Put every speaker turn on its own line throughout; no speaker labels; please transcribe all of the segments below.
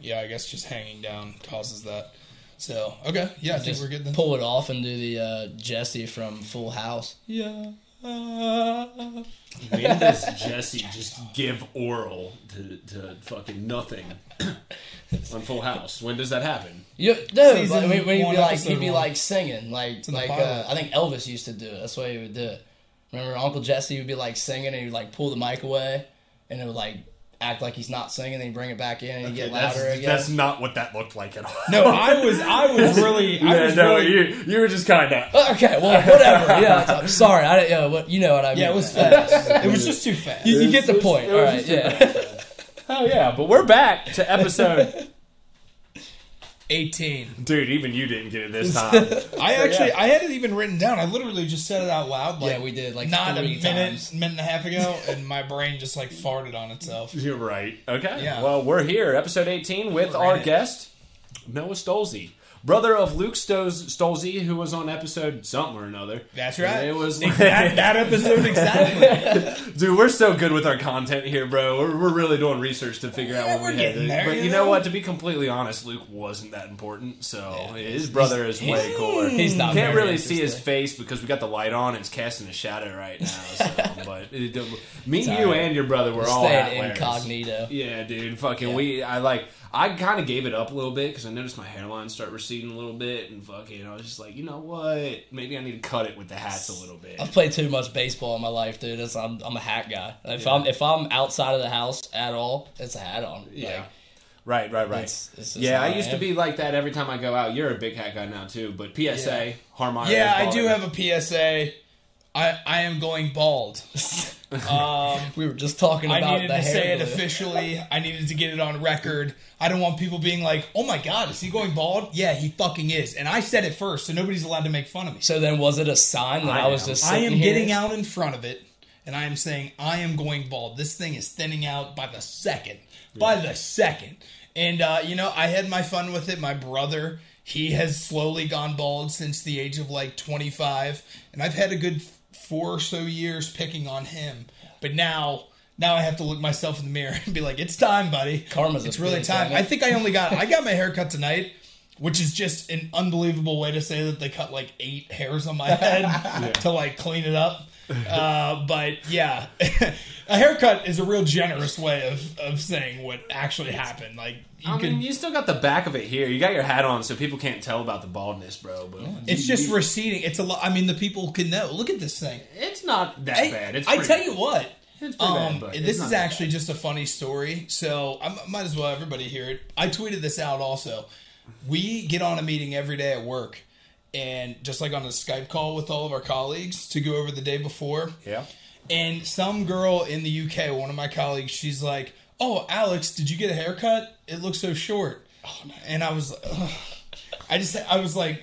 yeah. I guess just hanging down causes that. So okay, yeah, I think
Just
we're good then.
pull it off and do the uh, Jesse from Full House.
Yeah.
When does Jesse just give oral to, to fucking nothing on Full House? When does that happen?
You, no,
Season
but when, when you'd
one,
be like,
episode
you'd be
one.
like singing, like
in the
like
pilot.
uh, I think Elvis used to do it. That's why he would do it. Remember Uncle Jesse would be like singing and he'd like pull the mic away and it would like act like he's not singing, then he'd bring it back in and he'd get
that's,
louder again.
that's not what that looked like at all.
No, I was I was really I
yeah,
was
no,
really
you, you were just kind of.
Uh, okay, well, whatever. Yeah, I'm sorry. I didn't. Yeah, what you know what I mean.
yeah, it was fast. it was just too fast.
You, you get the
was-
point.
it
All
was
Yeah.
Oh yeah, but we're back to episode.
18.
Dude, even you didn't get it this time.
I actually I had it even written down. I literally just said it out loud. Like,
Yeah, we did, like,
not a
three
minute,
times.
minute and a half ago, and my brain just like farted on itself.
You're right. Okay.
Yeah.
Well, we're here, episode 18, with our
Right.
guest, Noah Stolze, brother of Luke Stoz- Stolze, who was on episode something or another.
That's right.
It was
that, that episode exactly.
Dude, we're so good with our content here, bro. We're, we're really doing research to figure
Yeah,
out what
we're
we had.
getting
to-
there,
but
you
know
know?
what? To be completely honest, Luke wasn't that important. So his brother is way cooler.
He's not
Can't really see his face because we got the light on. and It's casting a shadow right now. So, but it, me,
It's
you, and your brother were all
Staying
hat
incognito.
Yeah, dude. Fucking
Yeah.
we. I like. I kind of gave it up a little bit because I noticed my hairline start receding a little bit, and fucking, I was just like, you know what? Maybe I need to cut it with the hats a little bit.
I've played too much baseball in my life, dude. That's, I'm, I'm a hat guy. If I'm if I'm outside of the house at all, it's a hat on.
Yeah. Right, right, right.
It's- it's
yeah, I
I
used to be like that every time I go out. You're a big hat guy now too, but PSA,
Yeah.
Harmeyer.
yeah, I do have a PSA. I I am going bald. Um,
we were just talking about
I
needed
to say it officially. I needed to get it on record. I don't want people being like, "Oh my god, is he going bald?" Yeah, he fucking is. And I said it first, so nobody's allowed to make fun of me.
So then, was it a sign that
I
I, was
am.
just?
I am
here?
getting out in front of it, and I am saying I am going bald. This thing is thinning out by the second, by the second. And uh, you know, I had my fun with it. My brother, he has slowly gone bald since the age of like 25, and I've had a good four or so years picking on him. But now, now I have to look myself in the mirror and be like, "It's time, buddy.
Karma's a
it's really time." I think I only got I got my hair cut tonight. Which is just an unbelievable way to say that they cut like eight hairs on my head to like clean it up. Uh, but yeah, a haircut is a real generous way of, of saying what actually happened. Like you
I mean, you still got the back of it here. You got your hat on, so people can't tell about the baldness, bro. But
it's
you-
just
you-
receding. It's a lot. I mean, the people can know. Look at this thing.
it's not that
Hey,
bad. It's
I tell
bad.
you what.
Bad,
Um,
but
this is actually just a funny story, so I might as well everybody hear it. I tweeted this out also. We get on a meeting every day at work, and just like on a Skype call with all of our colleagues to go over the day before.
Yeah.
And some girl in the UK, one of my colleagues, she's like, "Oh, Alex, did you get a haircut? It looks so short." Oh, and I was, Ugh. I just, I was like,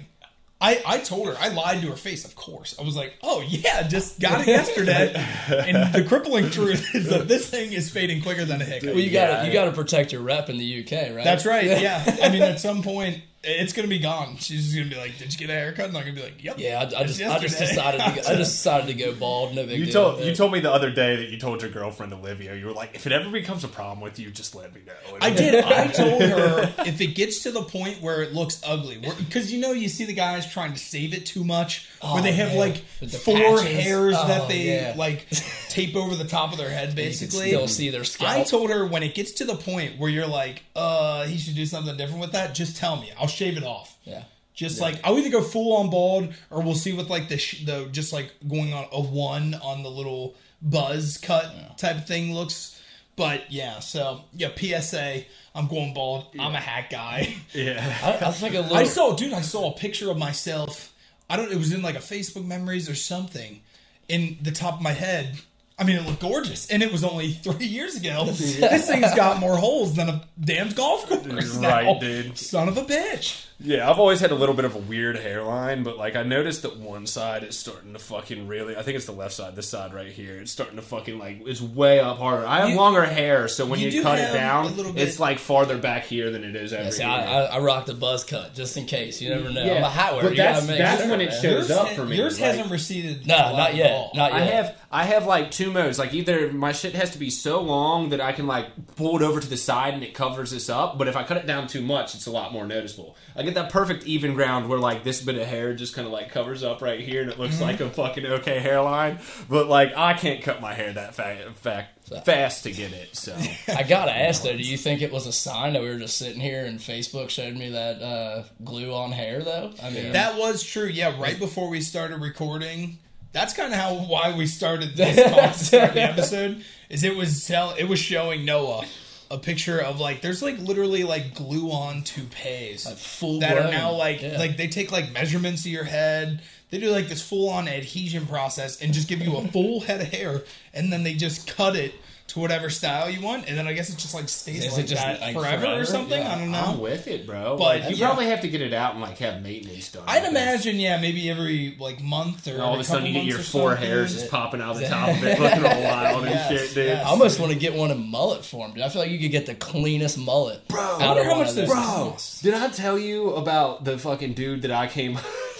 I, I told her, I lied to her face, of course. I was like, "Oh yeah, just got it yesterday." and the crippling truth is that this thing is fading quicker than a hiccup.
Well, you got to you got to protect your rep in the UK, right?
That's right. Yeah. I mean, at some point, it's gonna be gone. She's just gonna be like, "Did you get a haircut?" And I'm gonna be like, "Yep."
Yeah, I, I
It's
just I just decided to go, I just decided to go bald. No big
You
deal.
told
Yeah.
you told me the other day that you told your girlfriend Olivia you were like, if it ever becomes a problem with you, just let me know. And
I did. I told her if it gets to the point where it looks ugly, because you know you see the guys trying to save it too much, where they have
man.
like
the
four
patches.
hairs that
Oh,
they
yeah.
like tape over the top of their head,
You can
basically.
still see their scalp.
I told her when it gets to the point where you're like, uh, he should do something different with that. Just tell me. I'll shave it off.
yeah.
Just like I'll either go full on bald, or we'll see with like the sh- the just like going on a one on the little buzz cut type of thing looks. But yeah, so yeah, PSA. I'm going bald. I'm a hat guy.
yeah.
I, I think a little.
I saw, dude. I saw a picture of myself. I don't. It was in like a Facebook memories or something. In the top of my head. I mean, it looked gorgeous, and it was only three years ago. This thing's got more holes than a damn golf course. now.
Right, dude.
Son of a bitch.
Yeah, I've always had a little bit of a weird hairline, but like I noticed that one side is starting to fucking really. I think it's the left side, this side right here. It's starting to fucking like it's way up harder. I have
You-
longer hair, so when
you
you,
do
cut
have
it down,
little bit-
it's like farther back here than it is over
Yeah, see,
here.
I, I, I rock the buzz cut just in case. You never know. I'm
Yeah,
a hat wearer.
but
You
that's-
gotta make
that's
sure,
when it
man.
shows up for me,
yours
like-
hasn't receded.
No,
a lot
not
at
yet.
all.
Not yet.
I have I have like two two modes. Like either my shit has to be so long that I can like pull it over to the side and it covers this up, but if I cut it down too much, it's a lot more noticeable. I get that perfect even ground where like this bit of hair just kind of like covers up right here and it looks like a fucking okay hairline. But like I can't cut my hair that fa- fa- fast to get it. So
I gotta ask though, do you think it was a sign that we were just sitting here and Facebook showed me that uh, glue on hair though? I mean,
That was true. Yeah, right before we started recording. That's kind of how why we started this talk to start the episode. Is it was tell it was showing Noah a picture of like there's like literally like glue on toupees
Like full
that are now like
Yeah.
like they take like measurements of your head. They do like this full on adhesion process and just give you a full head of hair, and then they just cut it to whatever style you want, and then I guess it just like stays
Is it
like
just,
that
like,
forever,
forever?
or something.
Yeah.
I don't know.
I'm with it, bro.
But,
But you
yeah.
probably have to get it out and like have maintenance done.
I'd imagine, yeah, maybe every like month or
And all of
every
a sudden, you get your four hairs just popping out the top of it, looking all wild and shit, dude.
yes.
I almost want to get one in mullet form, dude. I feel like you could get the cleanest mullet
Bro, I
out
wonder
of
how much
of
those
those.
Bro, did I tell you about the fucking dude that I came?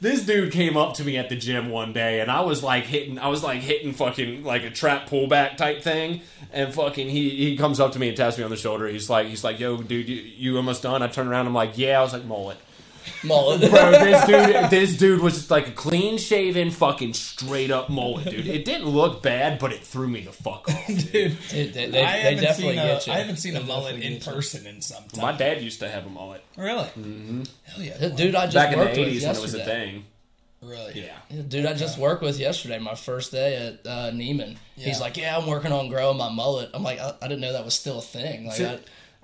this dude came up to me at the gym one day, and I was like hitting, I was like hitting fucking like a trap pullback type thing, and fucking he he comes up to me and taps me on the shoulder. He's like, he's like, yo, dude, you, you almost done? I turn around, I'm like, yeah. I was like, mullet.
Mullet.
Bro, this dude, this dude was just like a clean shaven, fucking straight up mullet, dude. It didn't look bad, but it threw me the fuck off. Dude.
Dude,
Dude, they, they,
I
they
haven't
definitely
seen a,
get you.
I haven't seen a mullet in person in some time.
My dad used to have a mullet
Really? Mm-hmm. Hell yeah.
Dude, I just
back in the
worked with
'80s when it was a
yesterday.
thing.
Really?
Yeah.
Yeah, Dude, I just worked with yesterday, my first day at uh, Neiman. He's like, "Yeah, I'm working on growing my mullet." I'm like, "I, I didn't know that was still a thing." Like,
To-
I,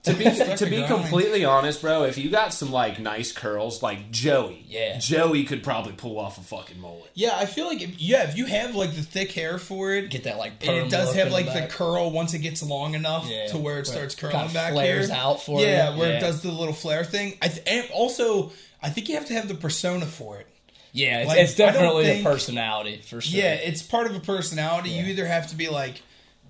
To be to
to
be completely honest, bro, if you got some like nice curls, like Joey,
Yeah.
Joey could probably pull off a fucking mullet.
Yeah, I feel like if, yeah, if you have like the thick hair for it,
get that like
and it does
look
have like
the,
the, curl once it gets long enough
Yeah.
to where it
Where
starts
it
curling
kinda
back
flares
here.
out for
yeah,
you.
where
Yeah.
it does the little flare thing. I th- and also I think you have to have the persona for it.
Yeah, it's,
Like,
it's
I don't
definitely
think-
a personality for sure.
Yeah, it's part of a personality. You either have to be like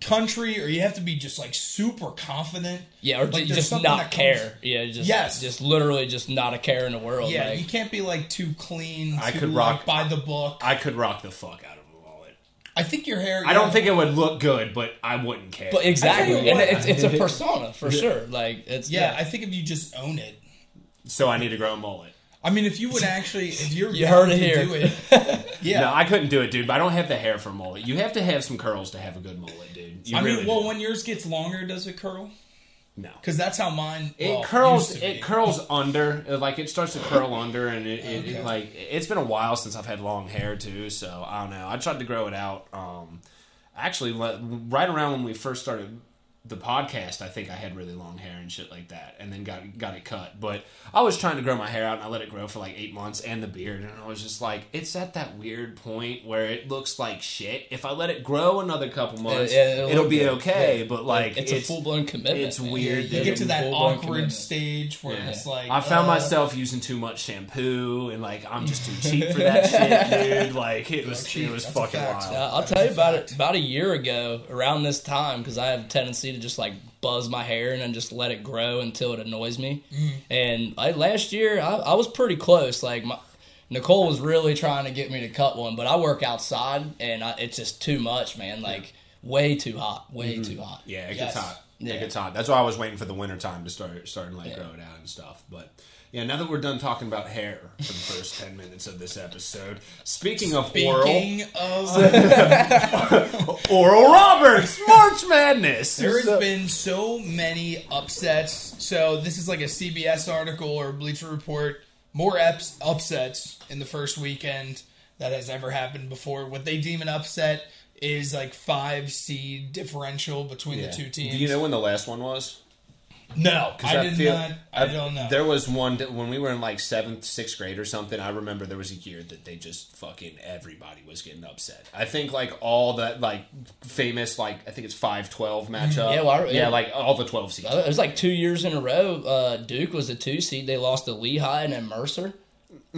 country or you have to be just like super confident.
yeah, or
Like,
just not
that comes-
care. Yeah, just
Yes.
just literally just not a care in the world.
Yeah,
like,
you can't be like too clean.
I
too,
could
like,
rock-
by the book.
I could rock the fuck out of a mullet.
I think your hair.
I don't think it would look good, but I wouldn't care.
but exactly,
I tell you
and it's it's a persona for sure. Like it's
Yeah, I think if you just own it.
so I need to grow a mullet.
I mean, if you would actually, if you're
You
down
heard it
to
here.
do it, yeah.
No, I couldn't do it, dude. But I don't have the hair for a mullet. You have to have some curls to have a good mullet, dude. You
I mean, well,
do.
when yours gets longer, does it curl?
no.
Because that's how mine.
It curls.
used to
It curls under, like it starts to curl under, and it, it,
Okay.
it like it's been a while since I've had long hair too. So I don't know. I tried to grow it out. Um, actually, right around when we first started the podcast, I think I had really long hair and shit like that, and then got got it cut. But I was trying to grow my hair out, and I let it grow for like eight months, and the beard, and I was just like, it's at that weird point where it looks like shit. If I let it grow another couple months,
yeah, it'll
it'll, be
good.
okay.
Yeah.
But like,
it's, a full blown commitment.
it's
man.
weird,
You get to that awkward
commitment.
stage where
Yeah.
it's like
I found
uh,
myself using too much shampoo and like I'm just too cheap for that shit, dude. Like it was, it was
That's
fucking wild.
Uh, I'll tell you about it. About a year ago, around this time, because I have a tendency to just like buzz my hair and then just let it grow until it annoys me.
Mm-hmm.
And I, last year, I, I was pretty close. Like my, Nicole was really trying to get me to cut one, but I work outside and I, it's just too much, man. Like way too hot, way too hot.
Mm-hmm. Yeah, it
Yes.
gets hot.
Yeah.
It gets hot. That's why I was waiting for the winter time to start starting like grow it out and stuff. But yeah, now that we're done talking about hair for the first ten minutes of this episode, speaking of
Speaking of,
oral, Oral Roberts, March Madness.
there has
So-
been so many upsets. So this is like a CBS article or Bleacher Report. More ups, upsets in the first weekend that has ever happened before. What they deem an upset is like five seed differential between
Yeah.
the two teams.
Do you know when the last one was?
No,
'Cause
I did
feel-
not. I
I've-
don't know.
There was one that when we were in like seventh, sixth grade or something. I remember there was a year that they just fucking everybody was getting upset. I think like all that like famous like I think it's five twelve matchup.
Yeah, well, I-
yeah,
yeah.
like all the twelve seeds.
It was like two years in a row. Uh, Duke was the two seed. They lost to Lehigh and then Mercer.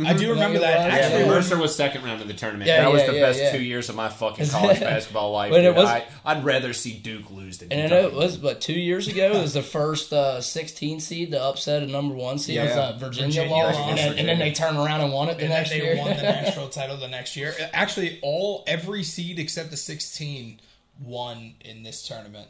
I do remember that.
Yeah,
Yeah,
Actually,
yeah.
Mercer was second round of the tournament.
Yeah,
that was the
yeah,
best
yeah.
two years of my fucking college basketball life.
But it was-
I, I'd rather see Duke lose than
And I know it was but two years ago. It was the first uh, 16 seed to upset a number one seed. It was
Yeah.
uh, Virginia,
Virginia
lost,
lost.
and, then, and then they turned around and won it the
and then
next
they
year.
won the national title the next year. Actually, all every seed except the 16 won in this tournament.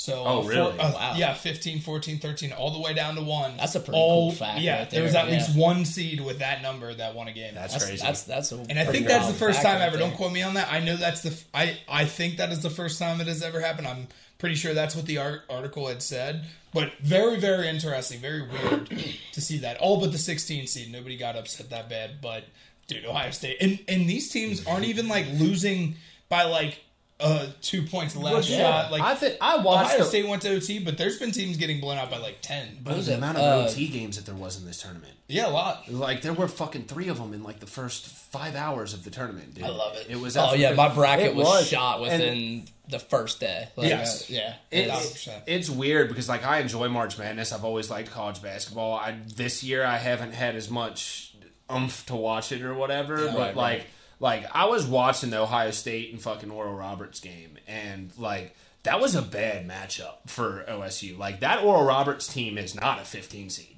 So
Oh,
uh, four-
really?
uh,
Wow.
Yeah, 15, 14, 13, all the way down to one.
That's a pretty
all,
cool fact
Yeah,
right
there was
there,
at least one seed with that number that won a game.
That's,
That's
crazy.
that's that's a
and I think that's the first time
right
ever.
there.
Don't quote me on that. I know that's the. I I think that is the first time it has ever happened. I'm pretty sure that's what the art, article had said. But very very interesting, very weird to see that. All but the 16 seed. Nobody got upset that bad. But dude, Ohio State and and these teams aren't even like losing by like uh two points last
yeah.
shot. Like
I think I watched
Ohio
the,
State went to OT, but there's been teams getting blown out by like 10.
Bro, the
it?
amount of
Uh,
OT games that there was in this tournament.
Yeah, a lot.
Like there were fucking three of them in like the first five hours of the tournament. Dude.
I love it.
It was.
Oh yeah, my bracket was,
was.
shot
And-
within the first day. Like,
Yes.
uh, yeah. It's-
It-
it's weird because like I enjoy March Madness. I've always liked college basketball. I this year I haven't had as much umph to watch it or whatever.
Yeah,
but
right,
like
right.
Like I was watching the Ohio State and fucking Oral Roberts game and like that was a bad matchup for OSU. Like that Oral Roberts team is not a 15 seed.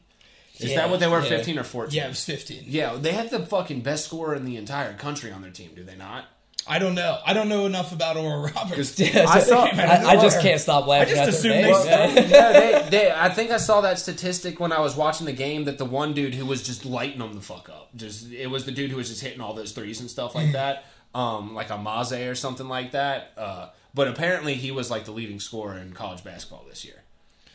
Is
Yeah,
that what they were,
yeah.
15 or 14?
Yeah, it was 15.
Yeah, they have the fucking best scorer in the entire country on their team, do they not?
I don't know. I don't know enough about Oral Roberts.
Yeah,
I saw-
I, I just can't stop laughing.
I
at
just
their names,
they
man.
yeah, they, they, I think I saw that statistic when I was watching the game that the one dude who was just lighting them the fuck up, just it was the dude who was just hitting all those threes and stuff like that, um, like Abmas or something like that. Uh, but apparently he was like the leading scorer in college basketball this year.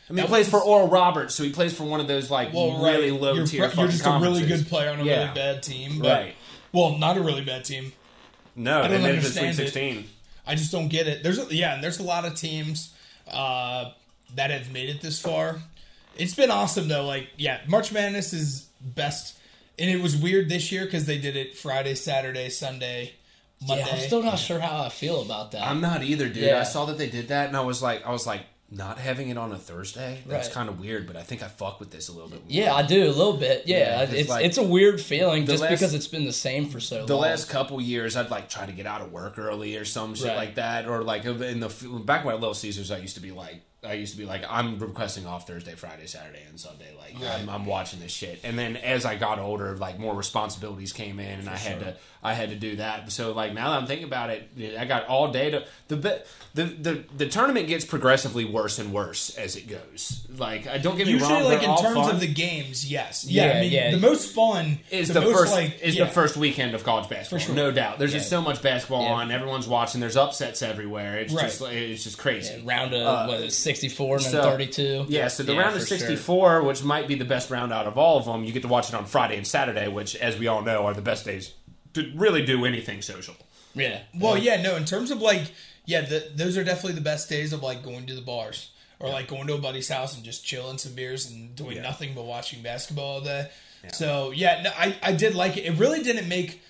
I mean,
That
he plays
was-
for Oral Roberts, so he plays for one of those like
well,
really
right.
low
you're,
tier.
pro- you're just a really good player on a
Yeah.
really bad team. But,
Right.
Well, not a really bad team.
No,
I
they
don't
made it to Sweet
understand it.
Sixteen.
I just don't get it. There's a, yeah, and there's a lot of teams uh, that have made it this far. It's been awesome though. Like yeah, March Madness is best, and it was weird this year because they did it Friday, Saturday, Sunday, Monday.
Yeah, I'm still not sure how I feel about that.
I'm not either, dude.
Yeah.
I saw that they did that, and I was like, I was like, not having it on a Thursday. That's
Right.
kind of weird, but I think I fuck with this a little bit more.
yeah, I do a little bit. Yeah,
Yeah, it's
it's
like-
it's a weird feeling just
last-
because it's been the same for so
the
long.
last couple years, I'd like try to get out of work early or some shit
Right.
like that, or like in the back when I Little Caesars, I used to be like, I used to be like, I'm requesting off Thursday, Friday, Saturday, and Sunday. Like I'm, I'm watching this shit. And then as I got older, like more responsibilities came in, and I had to, I had to do that. So like now that I'm thinking about it, I got all day to the the the the tournament gets progressively worse and worse as it goes. Like I don't get me
Usually,
wrong,
like in terms
fun.
of the games, yes, yeah.
Yeah,
I mean,
yeah.
the most fun
is
the,
the,
most,
first
like
is
yeah.
the first weekend of college basketball,
sure.
no doubt. There's just so much basketball on, everyone's watching. There's upsets everywhere. It's
Right.
just it's just crazy.
round of uh, what is it, 64 and then
so-
32.
Yeah, so the round of
for sure.
64, which might be the best round out of all of them, you get to watch it on Friday and Saturday, which, as we all know, are the best days to really do anything social.
Yeah.
Well, yeah, no. In terms of like, yeah, the, those are definitely the best days of like going to the bars or like going to a buddy's house and just chilling some beers and doing
Yeah.
nothing but watching basketball all day. So yeah, no, I I did like it. It really didn't make.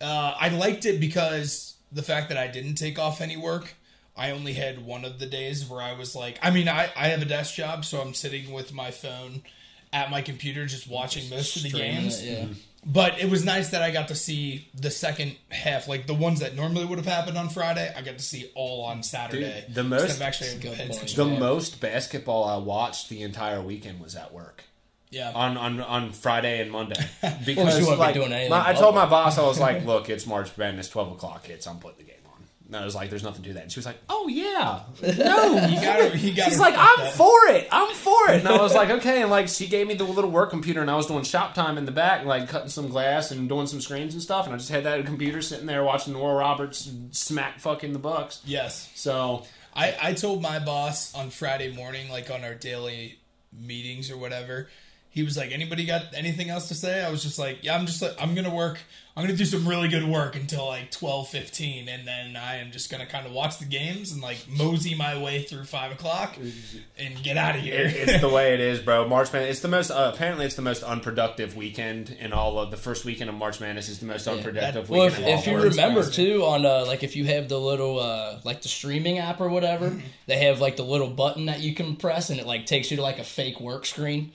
Uh, I liked it because the fact that I didn't take off any work. I only had one of the days where I was like, I mean, I, I have a desk job, so I'm sitting with my phone at my computer just watching most of the games.
it, yeah.
But it was nice that I got to see the second half, like the ones that normally would have happened on Friday. I got to see all on Saturday.
Dude, the most-
actually
good point.
The
Yeah.
most basketball I watched the entire weekend was at work.
yeah.
on, on, on Friday and Monday because
you
like,
doing
my- I told my boss I was like, "Look, it's March Madness, twelve o'clock hits. I'm putting the game on." And I was like, "There's nothing to that." And she was like, "Oh yeah, no."
He got it. He got
She's like, "I'm
up.
for it. I'm for it." And I was like, "Okay." And like, she gave me the little work computer, and I was doing shop time in the back, like cutting some glass and doing some screens and stuff. And I just had that computer sitting there watching Oral Roberts smack fucking the Bucks.
Yes.
So
I, I told my boss on Friday morning, like on our daily meetings or whatever, he was like, "Anybody got anything else to say?" I was just like, "Yeah, I'm just like, I'm gonna work. I'm gonna do some really good work until like twelve fifteen, and then I am just gonna kind of watch the games and like mosey my way through five o'clock and get out of here."
It, it's the way it is, bro. March Madness. It's the most. Uh, apparently, it's the most unproductive weekend in all of the first weekend of March Madness. Is the most unproductive
that-
Well,
weekend.
if, if you remember
surprising.
too, on uh, like if you have the little uh, like the streaming app or whatever, they have like the little button that you can press, and it like takes you to like a fake work screen.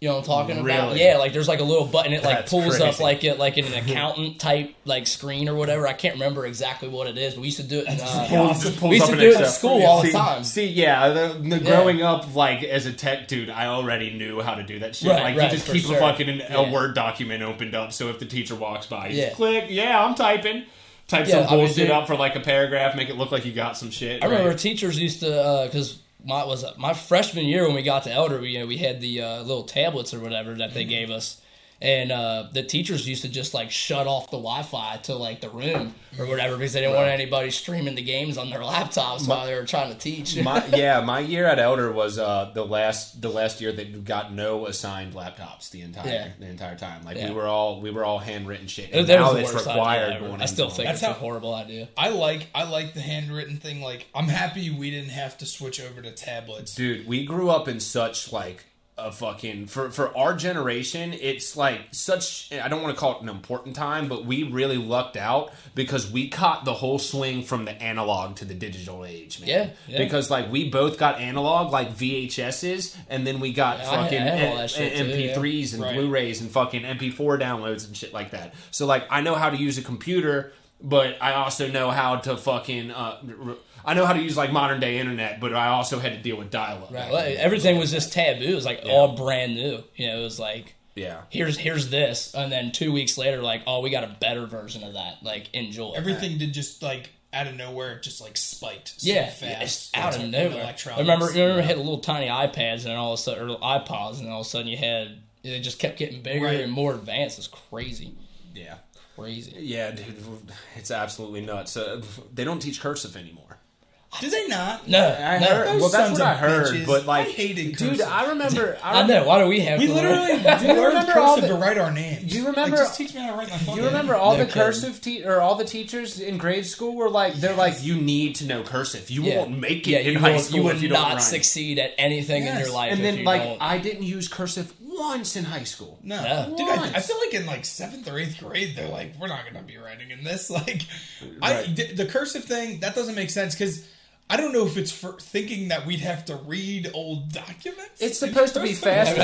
You know what I'm talking about? Yeah, like there's like a little button. It like
That's
pulls up like it like in an accountant type like screen or whatever. I can't remember exactly what it is, but we used to do it. In, uh,
Pulls- just pulls
we used to do it in
Excel.
school all the time.
See, yeah, the, the growing up like as a tech dude, I already knew how to do that shit.
Right,
like
right,
you just keep
sure.
a fucking a
Yeah.
word document opened up, so if the teacher walks by, you
Yeah.
just click. Yeah, I'm typing. Type
Yeah,
some
I mean,
bullshit
dude-
up for like a paragraph, make it look like you got some shit.
I remember
right?
teachers used to because my was my freshman year when we got to Elder, we you know, we had the uh, little tablets or whatever that
Mm-hmm.
they gave us, and uh, the teachers used to just like shut off the Wi-Fi to like the room or whatever because they didn't want anybody streaming the games on their laptops while they were trying to teach.
my, yeah, my year at Elder was uh, the last the last year that we got no assigned laptops the entire
Yeah.
the entire time. Like
Yeah.
we were all we were all handwritten shit.
That
And
was
now
the
it's
worst
required going
I still think
them.
it's
That's
a horrible idea.
I like I like the handwritten thing. Like I'm happy we didn't have to switch over to tablets.
Dude, we grew up in such like a fucking for for our generation, it's like such I don't want to call it an important time, but we really lucked out because we caught the whole swing from the analog to the digital age, man.
Yeah, yeah.
Because like we both got analog like VHSs and then we got
Yeah,
fucking
I all
M-
that shit too,
MP3s and
Right.
Blu-rays and fucking MP4 downloads and shit like that. So like I know how to use a computer, but I also know how to fucking uh, r- I know how to use like modern day internet, but I also had to deal with dial up.
Right. Well, everything was just taboo. It was like all brand new. You know, it was like
Yeah.
here's here's this, and then two weeks later, like oh, we got a better version of that. Like enjoy
Everything did just like out of nowhere, it just like spiked. So
Yeah,
fast.
it's out of
in
nowhere. I remember, you remember, had little tiny iPads, and all of a sudden, or iPods, and all of a sudden, you had it just kept getting bigger
Right.
and more advanced. It's crazy,
Yeah.
Crazy.
Yeah, dude, it's absolutely nuts. Uh, they don't teach cursive anymore.
Do they not?
No,
I
no.
heard.
Those
Well, that's what I
of
heard.
bitches.
But like,
I hated
dude,
cursive.
I remember. I,
I know. Why do we have?
We
to
literally
learn?
learned
remember all
cursive
the-
to write our names.
Do You remember-
Like, just teach me how to write my fucking
You remember all
No
the
kidding.
cursive te- or all the teachers in grade school were like, they're like, you need to know cursive. You
Yeah.
won't make it
yeah,
in
you
high school
you
if
would
you don't
succeed at anything in your life.
And
if
then
you
like,
don't.
I didn't use cursive once in high school.
No,
Yeah.
dude, I, I feel like in like seventh or eighth grade, they're like, we're not going to be writing in this. Like, I the, the cursive thing that doesn't make sense because I don't know if it's for thinking that we'd have to read old documents.
It's supposed to be faster.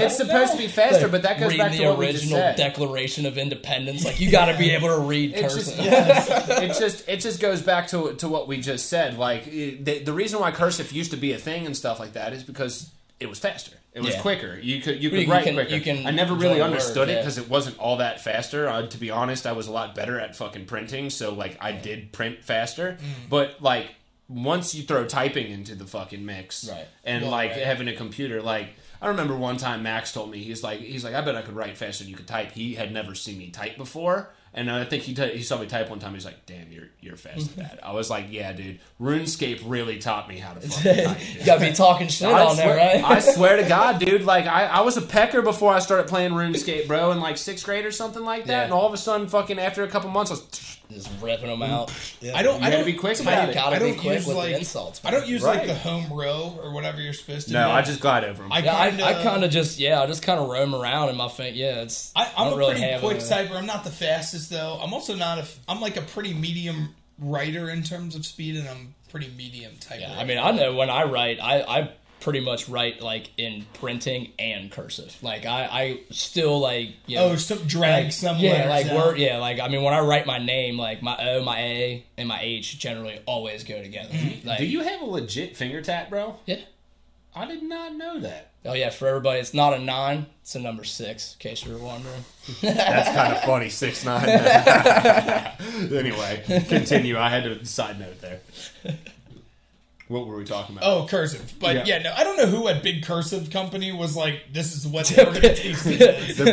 it's supposed to be faster,
Like,
but that goes
read
back
the
to what we just
original
said.
Declaration of Independence. Like you got to be able to read
It's
cursive.
just, it just it just goes back to to what we just said. Like it, the, the reason why cursive used to be a thing and stuff like that is because it was faster. It was
Yeah.
quicker. You could you could
You
write
can-
quicker.
you can
I never really
join
understood
words,
it
yeah.
because it wasn't all that faster. Uh, to be honest, I was a lot better at fucking printing, so like I did print faster.
Mm.
But like once you throw typing into the fucking mix,
Right.
and
Well,
like
right.
having a computer, like. I remember one time Max told me he's like he's like I bet I could write faster than you could type. He had never seen me type before, and I think he t- he saw me type one time. He's like, "Damn, you're you're fast at that." I was like, "Yeah, dude. RuneScape really taught me how to fucking type."
you got be talking shit
I
on
swear,
there, right?
I swear to God, dude. Like I, I was a pecker before I started playing RuneScape, bro, in like sixth grade or something like that.
Yeah.
And all of a sudden, fucking after a couple months, I was
Just ripping them out. Mm.
I don't.
You
I
gotta
don't
be quick
I
about
don't-
it.
Gotta
I don't
quick
use
with the
like
insults,
I don't use
Right.
like the home row or whatever you're supposed to.
no,
do.
I just glide over them.
I
Yeah,
kinda,
I kind of just yeah, I just kind of roam around in my thing. Yeah, it's
I, I'm
don't
a
really
pretty quick
a-
typer. I'm not the fastest though. I'm also not a. I'm like a pretty medium writer in terms of speed, and I'm pretty medium typer.
Yeah, I mean, I know when I write, I, I pretty much write like in printing and cursive. Like I, I still like you oh, know,
oh, some drag somewhere.
yeah, like
out.
word, yeah, like I mean, when I write my name, like my O, my A, and my H generally always go together. Mm-hmm. Like,
Do you have a legit finger tap, bro?
Yeah.
I did not know that.
Oh yeah, for everybody, it's not a nine; it's a number six. In case you were wondering.
That's kind of funny, six nine. anyway, continue. I had a side note there. What were we talking about?
Oh, cursive. But
Yeah.
yeah. no, I don't know who at Big Cursive Company was like, this is what they were going to teach me.
the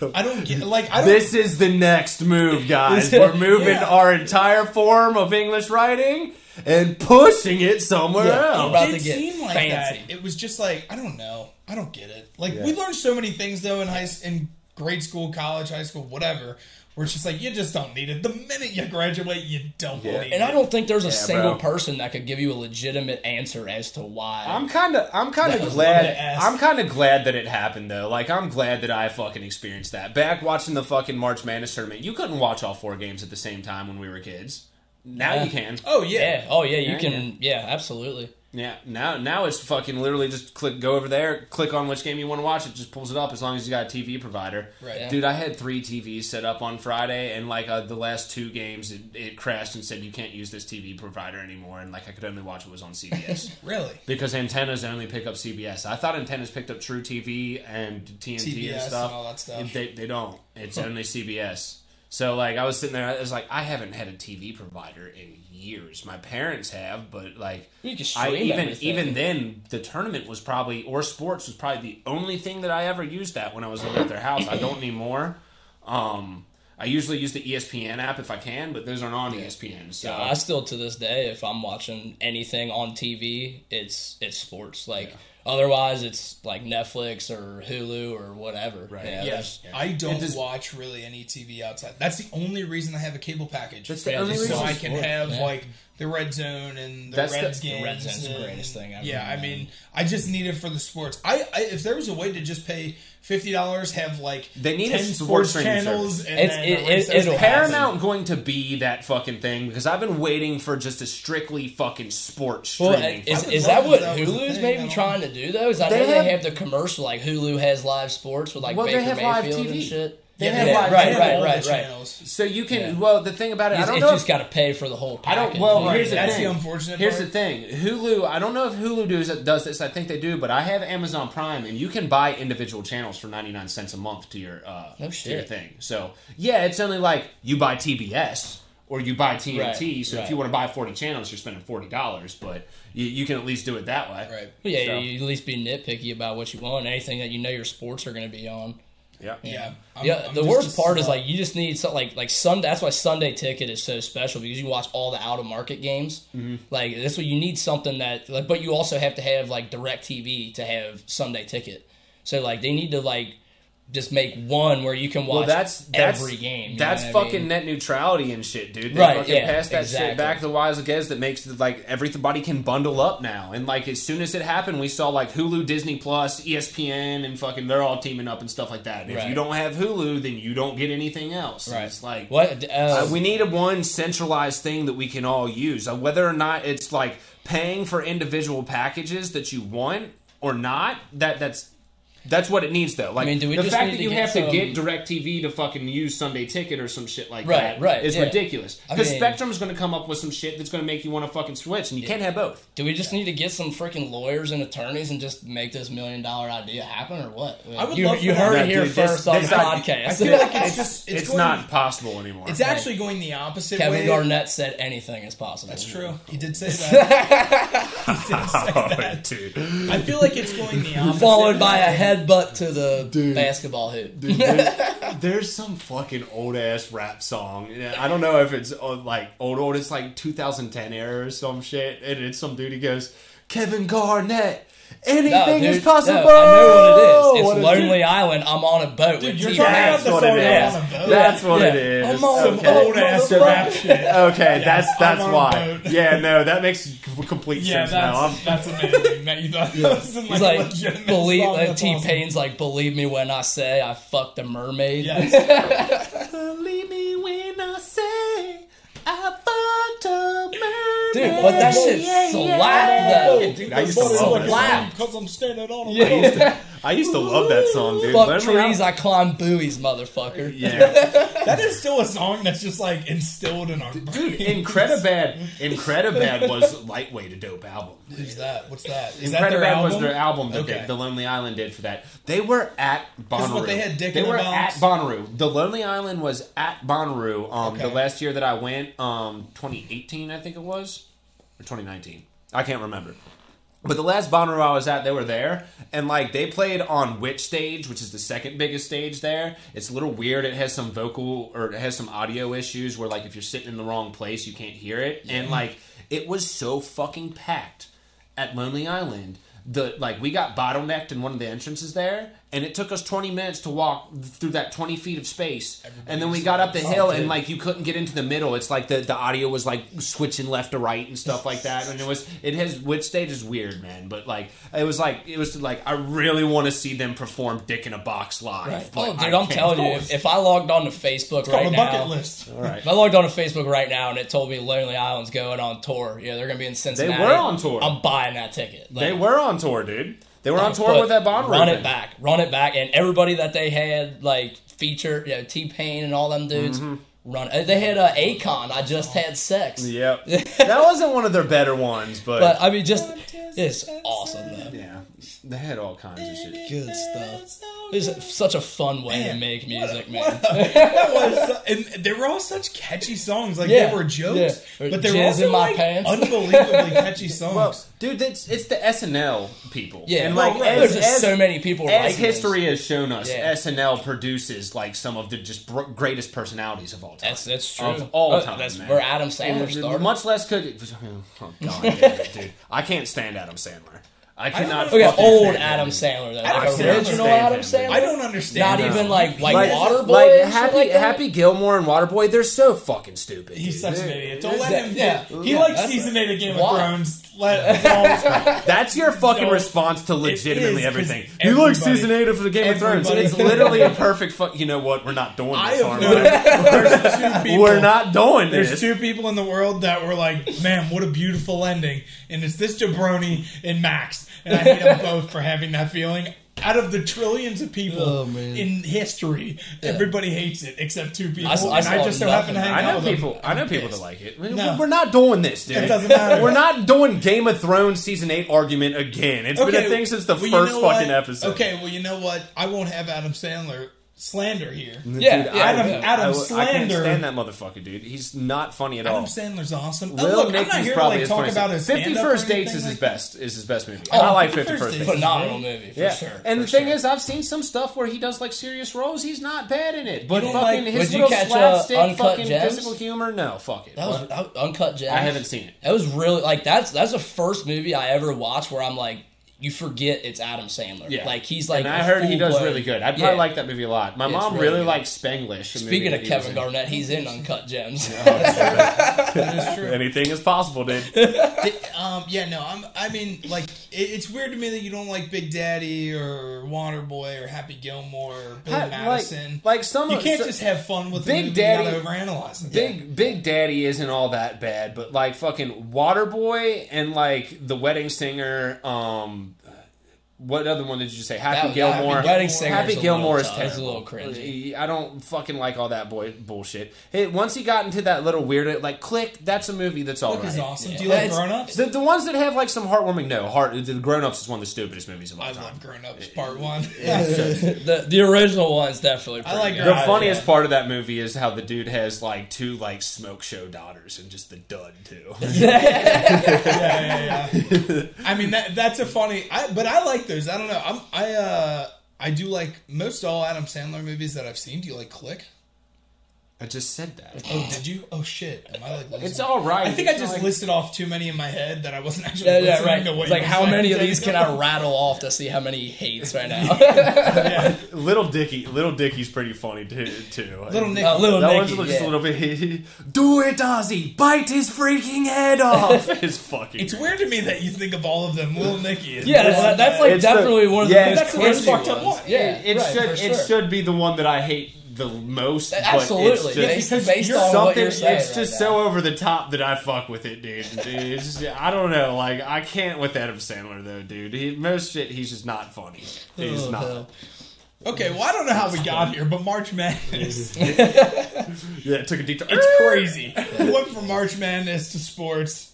big.
I don't get like I don't.
This is the next move, guys. We're moving
Yeah.
our entire form of English writing and pushing it somewhere
Yeah.
else.
about
it
to get
seem like
fancy.
that. It was just like I don't know. I don't get it. Like
Yeah.
we learned so many things though in high in grade school, college, high school, whatever. Where it's just like you just don't need it. The minute you graduate, you don't
Yeah.
need it. And.
I don't think there's a
Yeah,
single
bro.
person that could give you a legitimate answer as to why.
I'm kind of, I'm kind of glad.
I asked.
I'm kind of glad that it happened though. Like, I'm glad that I fucking experienced that. Back watching the fucking March Madness tournament, you couldn't watch all four games at the same time when we were kids. Now
Yeah.
you can.
Oh yeah.
yeah. Oh yeah. You
Yeah,
can. Yeah. Absolutely.
Yeah, now now it's fucking literally just click go over there, click on which game you want to watch. It just pulls it up as long as you got a TV provider.
Right. Yeah.
Dude, I had three TVs set up on Friday, and like uh, the last two games, it, it crashed and said you can't use this TV provider anymore, and like I could only watch what was on CBS
Really?
because antennas only pick up CBS. I thought antennas picked up truTV and TNT
TBS
and
and
stuff.
all that stuff.
They, they don't. It's only CBS. So like I was sitting there, I was like, I haven't had a TV provider in years. My parents have, but like
You can
I even
everything.
even then the tournament was probably or sports was probably the only thing that I ever used that when I was living at their house. I don't anymore. Um, I usually use the ESPN app if I can, but those aren't on E ESPN. So
I still to this day, if I'm watching anything on TV, it's it's sports. Like otherwise, it's like Netflix or Hulu or whatever.
Right.
Yeah,
Yes.
there's-
I don't
does-
watch really any TV outside. That's the only reason I have a cable package.
That's the
Yeah,
only reason.
so I can have
yeah.
like the red zone and the
That's the-
Reds
the
games.
Red Zone's the greatest thing ever,
Yeah, I mean, I just need it for the sports. I, I if there was a way to just pay fifty dollars, have like
They need a
ten
sports
sports channels,
service.
and
It's-
then
it-
a
it-
that's
it'll
happen.
Paramount going to be that fucking thing because I've been waiting for just a strictly fucking sports
Well,
streaming.
is, is that what
that was
Hulu's maybe trying to do though? Is I
They
know
have-
they have the commercial like Hulu has live sports with like
Well, they
Baker
have live
Mayfield and
TV.
shit.
They
Yeah,
have
they
live
right,
have
right,
all
right, right.
channels.
so you can.
Yeah.
Well, the thing about it, I
It's,
don't
it's
know.
just got to pay for the whole
I
package.
don't. Well,
Right,
here's the
that's
thing.
the unfortunate
Here's
part.
the thing. Hulu. I don't know if Hulu does does this. I think they do, but I have Amazon Prime, and you can buy individual channels for ninety nine cents a month to your uh,
No
to your thing. So yeah, it's only like you buy TBS or you buy TNT.
Right,
so if you want to buy forty channels, you're spending forty dollars, but you, you can at least do it that way.
Right.
Well, yeah,
So-
you at least be nitpicky about what you want. Anything that you know your sports are going to be on.
Yeah.
Yeah. I'm-
yeah,
I'm
the worst
a
part is like you just need something like like Sunday. That's why Sunday Ticket is so special because you watch all the out of market games.
Mm-hmm.
Like that's what you need something that like, but you also have to have like DirecTV to have Sunday Ticket. So like they need to like just make one where you can watch
Well, that's that's
every game.
That's
what I
fucking
mean?
net neutrality and shit, dude. They
Right,
fucking
yeah,
passed that
exactly.
shit back to the wise guys that makes like everybody can bundle up now. And like as soon as it happened, we saw like Hulu, Disney Plus, ESPN, and fucking they're all teaming up and stuff like that. If
Right.
you don't have Hulu, then you don't get anything else. And
Right.
It's like
What uh,
uh, we need a one centralized thing that we can all use. Uh, whether or not it's like paying for individual packages that you want or not, that that's that's what it needs though. Like
mean, do we
the
just
fact
need
that you
get
have
some-
to get DirecTV to fucking use Sunday Ticket or some shit like
Right,
that
right,
is
yeah.
ridiculous.
I
Because
mean-
Spectrum's going to come up with some shit that's going to make you want to fucking switch, and you can't have both.
do we just need to get some freaking lawyers and attorneys and just make this million dollar idea happen or what?
I would
you
love
you heard it here
dude, this-
first on
this
the
idea-
podcast.
I feel like it's just
It's,
it's, going,
not possible anymore.
It's actually going the opposite
Kevin
way.
Garnett said anything is possible.
That's true. He did say that. he did say oh, that.
dude.
I feel like it's going the opposite.
Followed by a
way.
Headbutt to the dude, basketball hoop.
There's, there's some fucking old ass rap song. I don't know if it's uh, like old old. It's like 2010 era or some shit. And it's some dude. He goes, Kevin Garnett. Anything
No, dude,
is possible.
No, I know what it is. It's
What is
Lonely Island. I'm on a boat
Dude,
with
you're
T
talking about
That's
the
what
song
it
I'm
is.
on a boat.
That's what
Yeah.
it is.
I'm on a
Okay.
boat.
old ass
motherfucker.
rap shit.
Okay, that's that's
I'm on a
why. Yeah, no, that makes complete
Yeah,
sense now. I'm,
that's, that's amazing that you thought that was in, like,
He's like, believe like, T
awesome.
Pain's like, believe me when I say I fucked a mermaid.
Yes.
Believe me when I say I fucked a mermaid.
Dude, but that shit slapped though.
Dude, I used to love that
Slap.
Because I'm standing on a
Yeah.
I used to, I used to love that song, dude.
Fuck
Lonely
trees,
Island-
I climb buoys, motherfucker.
Yeah.
That is still a song that's just like instilled in our
Dude,
brains.
Incredibad, Incredibad was lightweight a dope album.
Who's that? What's that? Is that their
Incredibad
album?
was their album that
Okay.
they, the Lonely Island did for that. They were at Bonnaroo.
what they had Dick
They
in
were
Box?
at Bonnaroo. The Lonely Island was at Bonnaroo. Um,
Okay.
the last year that I went, um, 2018, I think it was, or 2019. I can't remember. But the last Bonnaroo I was at, they were there, and like they played on Which Stage, which is the second biggest stage there. It's a little weird. It has some vocal or it has some audio issues where like if you're sitting in the wrong place, you can't hear it. And like it was so fucking packed at Lonely Island the like we got bottlenecked in one of the entrances there, and it took us twenty minutes to walk through that twenty feet of space, and then we got up the hill and like you couldn't get into the middle. It's like the the audio was like switching left to right and stuff like that, and it was it has which stage is weird, man. But like it was like it was like I really want to see them perform "Dick in a Box" live. but
Oh, dude,
I
I'm telling you, if, if I logged on to Facebook
Called
right
a bucket
now,
list.
All right.
if I logged on to Facebook right now and it told me Lonely Island's going on tour, yeah, they're gonna be in Cincinnati.
they were on tour.
I'm buying that ticket. Like,
They were on tour, dude. They were on tour with that Bond
Run
riffing.
it back, run it back, and everybody that they had like featured, you know, T Pain and all them dudes. Run. uh, They had uh, Akon. I just had sex.
Yep. that wasn't one of their better ones, but,
But I mean, just it's awesome though.
yeah, they had all kinds of shit.
Good stuff. It's such a fun way to make music, man.
that was, and they were all such catchy songs. Like
Yeah,
they were jokes,
yeah.
but they were
Jizz
also
in my
like
pants.
unbelievably catchy songs.
Well, dude, that's it's the SNL people.
Yeah,
and
well,
like
right.
as,
there's just
as-
so many people.
as
writing
history
this.
has shown us,
Yeah.
SNL produces like some of the just br- greatest personalities of all time.
That's that's true.
Of all
Uh,
time,
That's
man.
where Adam Sandler started.
Much less could. Oh god, damn dude! I can't stand Adam Sandler. I cannot.
don't
Okay, old Adam
him.
Sandler, though. Like
don't
original
understand
Adam. Sandler.
I don't understand.
Not
that.
even like White
Like,
Waterboy.
like Happy
like?
Happy Gilmore and Waterboy, they're so fucking stupid.
He's
dude.
such an idiot. Don't let
that-
him.
yeah.
he
Yeah,
likes season eight of Game
Why?
of Thrones. Let,
That's your fucking
No,
response to legitimately everything. You like
everybody-
season eight of the Game of Thrones.
everybody-
It's literally a perfect. Fu- you know what? We're not doing
I
this.
have
are we?
there's two people.
We're not doing this.
There's two people in the world that were like, "Man, what a beautiful ending," and it's this jabroni and Max, and I hate them both for having that feeling. Out of the trillions of people
Oh,
in history, everybody hates it except two people,
I saw- I
and I
saw
just so happen to
nothing.
hang
I
out
know
with them.
people. I know people that like it. We-
No.
We're not doing this, dude.
It doesn't matter.
We're not doing Game of Thrones season eight argument again. It's been a thing since the
well, you
first
know
fucking
what?
episode.
Okay, well, you know what? I won't have Adam Sandler slander here.
Yeah,
Dude,
yeah,
Adam-
yeah.
Adam
I, I can't
slander-
stand that motherfucker, dude. He's not funny at all.
Adam
all.
Sandler's awesome.
Lil
oh, look, I'm not here to like, talk
funniest
about his
Fifty First Dates is his
like
best. Is his best movie.
Oh,
I like
50
Fifty
First
First
Dates.
Dates.
Phenomenal movie for
Yeah,
sure.
and
for
the thing
sure.
is, I've seen some stuff where he does like serious roles. He's not bad in it, but fucking
like-
his
Would you
little
catch, uh,
slapstick,
Uncut
fucking
Gems?
physical humor. No, fuck it.
that was
What?
that, Uncut Gems.
I haven't seen it.
That was really like that's that's the first movie I ever watched where I'm like, you forget it's Adam Sandler.
Yeah,
like he's like.
and I
a
heard he does
full-blown-
really good. I probably
Yeah.
like that movie a lot. My
it's
mom
really
really, likes Spanglish.
Speaking of Kevin
was in.
Garnett, he's in Uncut Gems.
That is true.
anything is possible, dude.
Um, yeah, no, I'm. I mean, like, it, it's weird to me that you don't like Big Daddy or Waterboy or Happy Gilmore or Billy
Ha- like-
Madison.
like some
you can't
so-
just have fun with
Big
the movie
Daddy-
Daddy, overanalyze it.
Big Big Daddy isn't all that bad, but like fucking Waterboy and like the Wedding Singer. Um, what other one did you say? Happy
That-
Gilmore.
Happy Wedding Singer's
Happy
a
Gilmore is
little tough. It's a little cringy.
I don't fucking like all that boy bullshit. Hey, once he got into that little weird like Click, that's a movie that's all
Look
right.
is awesome.
Yeah.
Do you like Grown Ups?
The, the ones that have like some heartwarming, no, heart. The Grown Ups is one of the stupidest movies of all
I
time.
love Grown Ups Part One.
the the original one's definitely. Pretty
like
good.
The funniest
yeah.
part of that movie is how the dude has like two like smoke show daughters and just the dud too.
yeah, yeah, yeah. I mean, that that's a funny. I, but I like I don't know. I'm I uh I do like most all Adam Sandler movies that I've seen. Do you like Click?
I just said that.
Oh, did you? Oh shit! Am I like? Losing
It's all right.
I think I just
like-
listed off too many in my head that I wasn't actually.
Yeah, yeah,
listening
right.
To what
like how many of these can I rattle off to see how many he hates right now?
Little Dicky, Little Dicky's pretty funny too. too.
Little Nick.
Uh, little
that
Nicky,
one's just
yeah.
a little bit. Do it, Ozzy! Bite his freaking head off! it's fucking.
It's weird to me that you think of all of them. Little Nicky. Is
yeah, that's, that's like
It's the-
definitely one of the
yeah,
most
that's
the most
cringy
fucked up
ones.
one.
Yeah,
It, it
right,
should. It
sure.
should be the one that I hate the most. but
Absolutely,
it's just,
based,
because
based
you're
on what you're saying.
It's just
right
so
now.
over the top that I fuck with it, dude. Dude, It's just, I don't know. Like I can't with Adam Sandler though, dude. He, most shit, he's just not funny. He's
Oh,
not.
hell.
Okay, well I don't know how we got here, but March Madness.
Yeah, it took a detour.
It's crazy. We went from March Madness to sports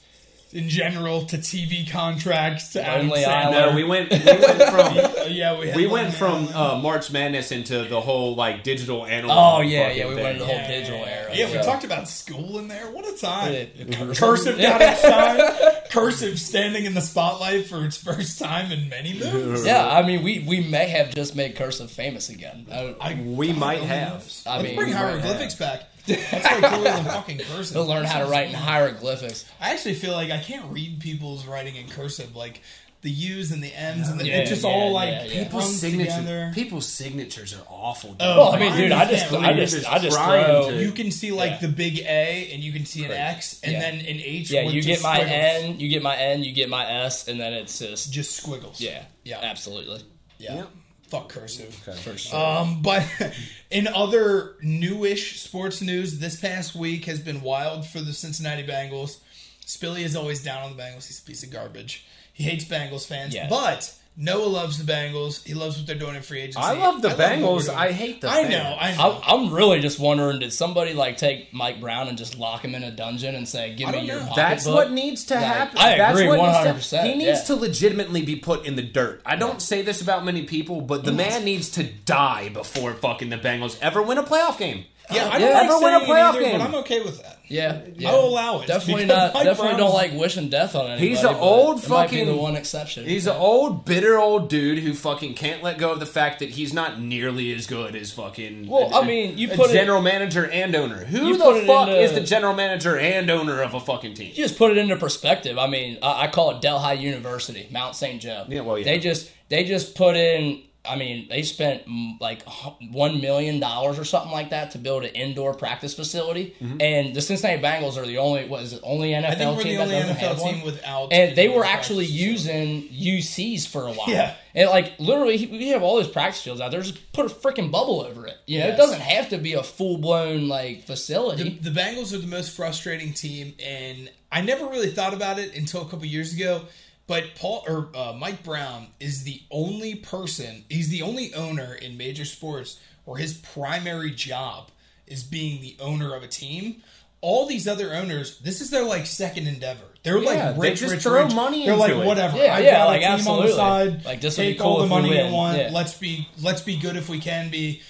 in general to TV contracts to Adam
Lonely
Sandler.
Island.
No, we went. We went from.
Uh, yeah, we had
We went from uh, March Madness into the whole like digital analog.
Oh yeah, yeah, we
thing.
went to the whole
Yeah,
digital
yeah,
era.
Yeah, we talked about school in there. What a time.
Yeah,
Cursive got its time. Cursive standing in the spotlight for its first time in many movies.
Yeah, I mean, we, we may have just made cursive famous again. I,
I,
We
God
might
only
have.
knows.
I
Let's
mean,
bring hieroglyphics back. That's way cooler than fucking cursive.
He'll learn how to write in hieroglyphics.
I actually feel like I can't read people's writing in cursive. Like the U's and the M's and the,
Yeah,
it's just
yeah,
all like
yeah, yeah.
People's
runs
signature,
together.
people's signatures are awful. Dude.
Oh,
Well, I mean, dude, I just,
can't
I just,
Just
I just throw.
to-
You can see like
Yeah.
the big A, and you can see an
Correct.
X, and
Yeah.
then an H.
Yeah,
with
you
just
get my
squiggles.
N, you get my N, you get my S, and then it's just
just squiggles.
yeah,
yeah,
absolutely
yeah.
Yep.
Fuck cursive.
for sure.
Um, but in other newish sports news, this past week has been wild for the Cincinnati Bengals. Spilly is always down on the Bengals. He's a piece of garbage. He hates Bengals fans,
Yeah.
but Noah loves the Bengals. He loves what they're doing in free agency.
I love the
what we're
Bengals.
doing.
I hate the
I
fans.
know. I know.
I'm, I'm really just wondering, did somebody like take Mike Brown and just lock him in a dungeon and say, "Give me
don't
your
know.
pocketbook"?
That's what needs to
Like,
happen.
I
That's
agree
what needs to-
100%,
He needs
yeah.
to legitimately be put in the dirt. I don't say this about many people, but the man needs to die before fucking the Bengals ever win a playoff game.
yeah, I don't
Ever
like
win a playoff
either,
game?
but I'm okay with that.
Yeah, yeah.
I'll allow it.
Definitely not.
Mike
Definitely
Brown's-
don't like wishing death on anybody.
He's an old
it might be
fucking-
the one exception.
He's an old, bitter old dude who fucking can't let go of the fact that he's not nearly as good as fucking.
Well,
I
I mean, you put it-
general manager and owner. Who the fuck
into-
is the general manager and owner of a fucking team?
you just put it into perspective. I mean, I, I call it Delhi University, Mount St. Joe.
Yeah, well, yeah.
They just they just put in. I mean, they spent mm, like one million dollars or something like that to build an indoor practice facility,
Mm-hmm.
and the Cincinnati Bengals are the only what is it only NFL
I think we're
team
the only
that doesn't
NFL
have one?
team without.
and they were actually using UCs for a while.
Yeah.
And like literally, we have all those practice fields out there. Just put a freaking bubble over it. You know,
Yes.
it doesn't have to be a full blown like facility.
The, the Bengals are the most frustrating team, and I never really thought about it until a couple years ago. But Paul or uh, Mike Brown is the only person. He's the only owner in major sports where his primary job is being the owner of a team. All these other owners, this is their like second endeavor. They're
Yeah,
like
they
rich,
just
rich,
throw
rich.
money
They're
into
like
it.
whatever.
Yeah,
I've
yeah,
got
like,
a team on
absolutely.
the side.
Like, this will be
take
cool
all the money you want.
Yeah.
Let's be let's be good if we can be.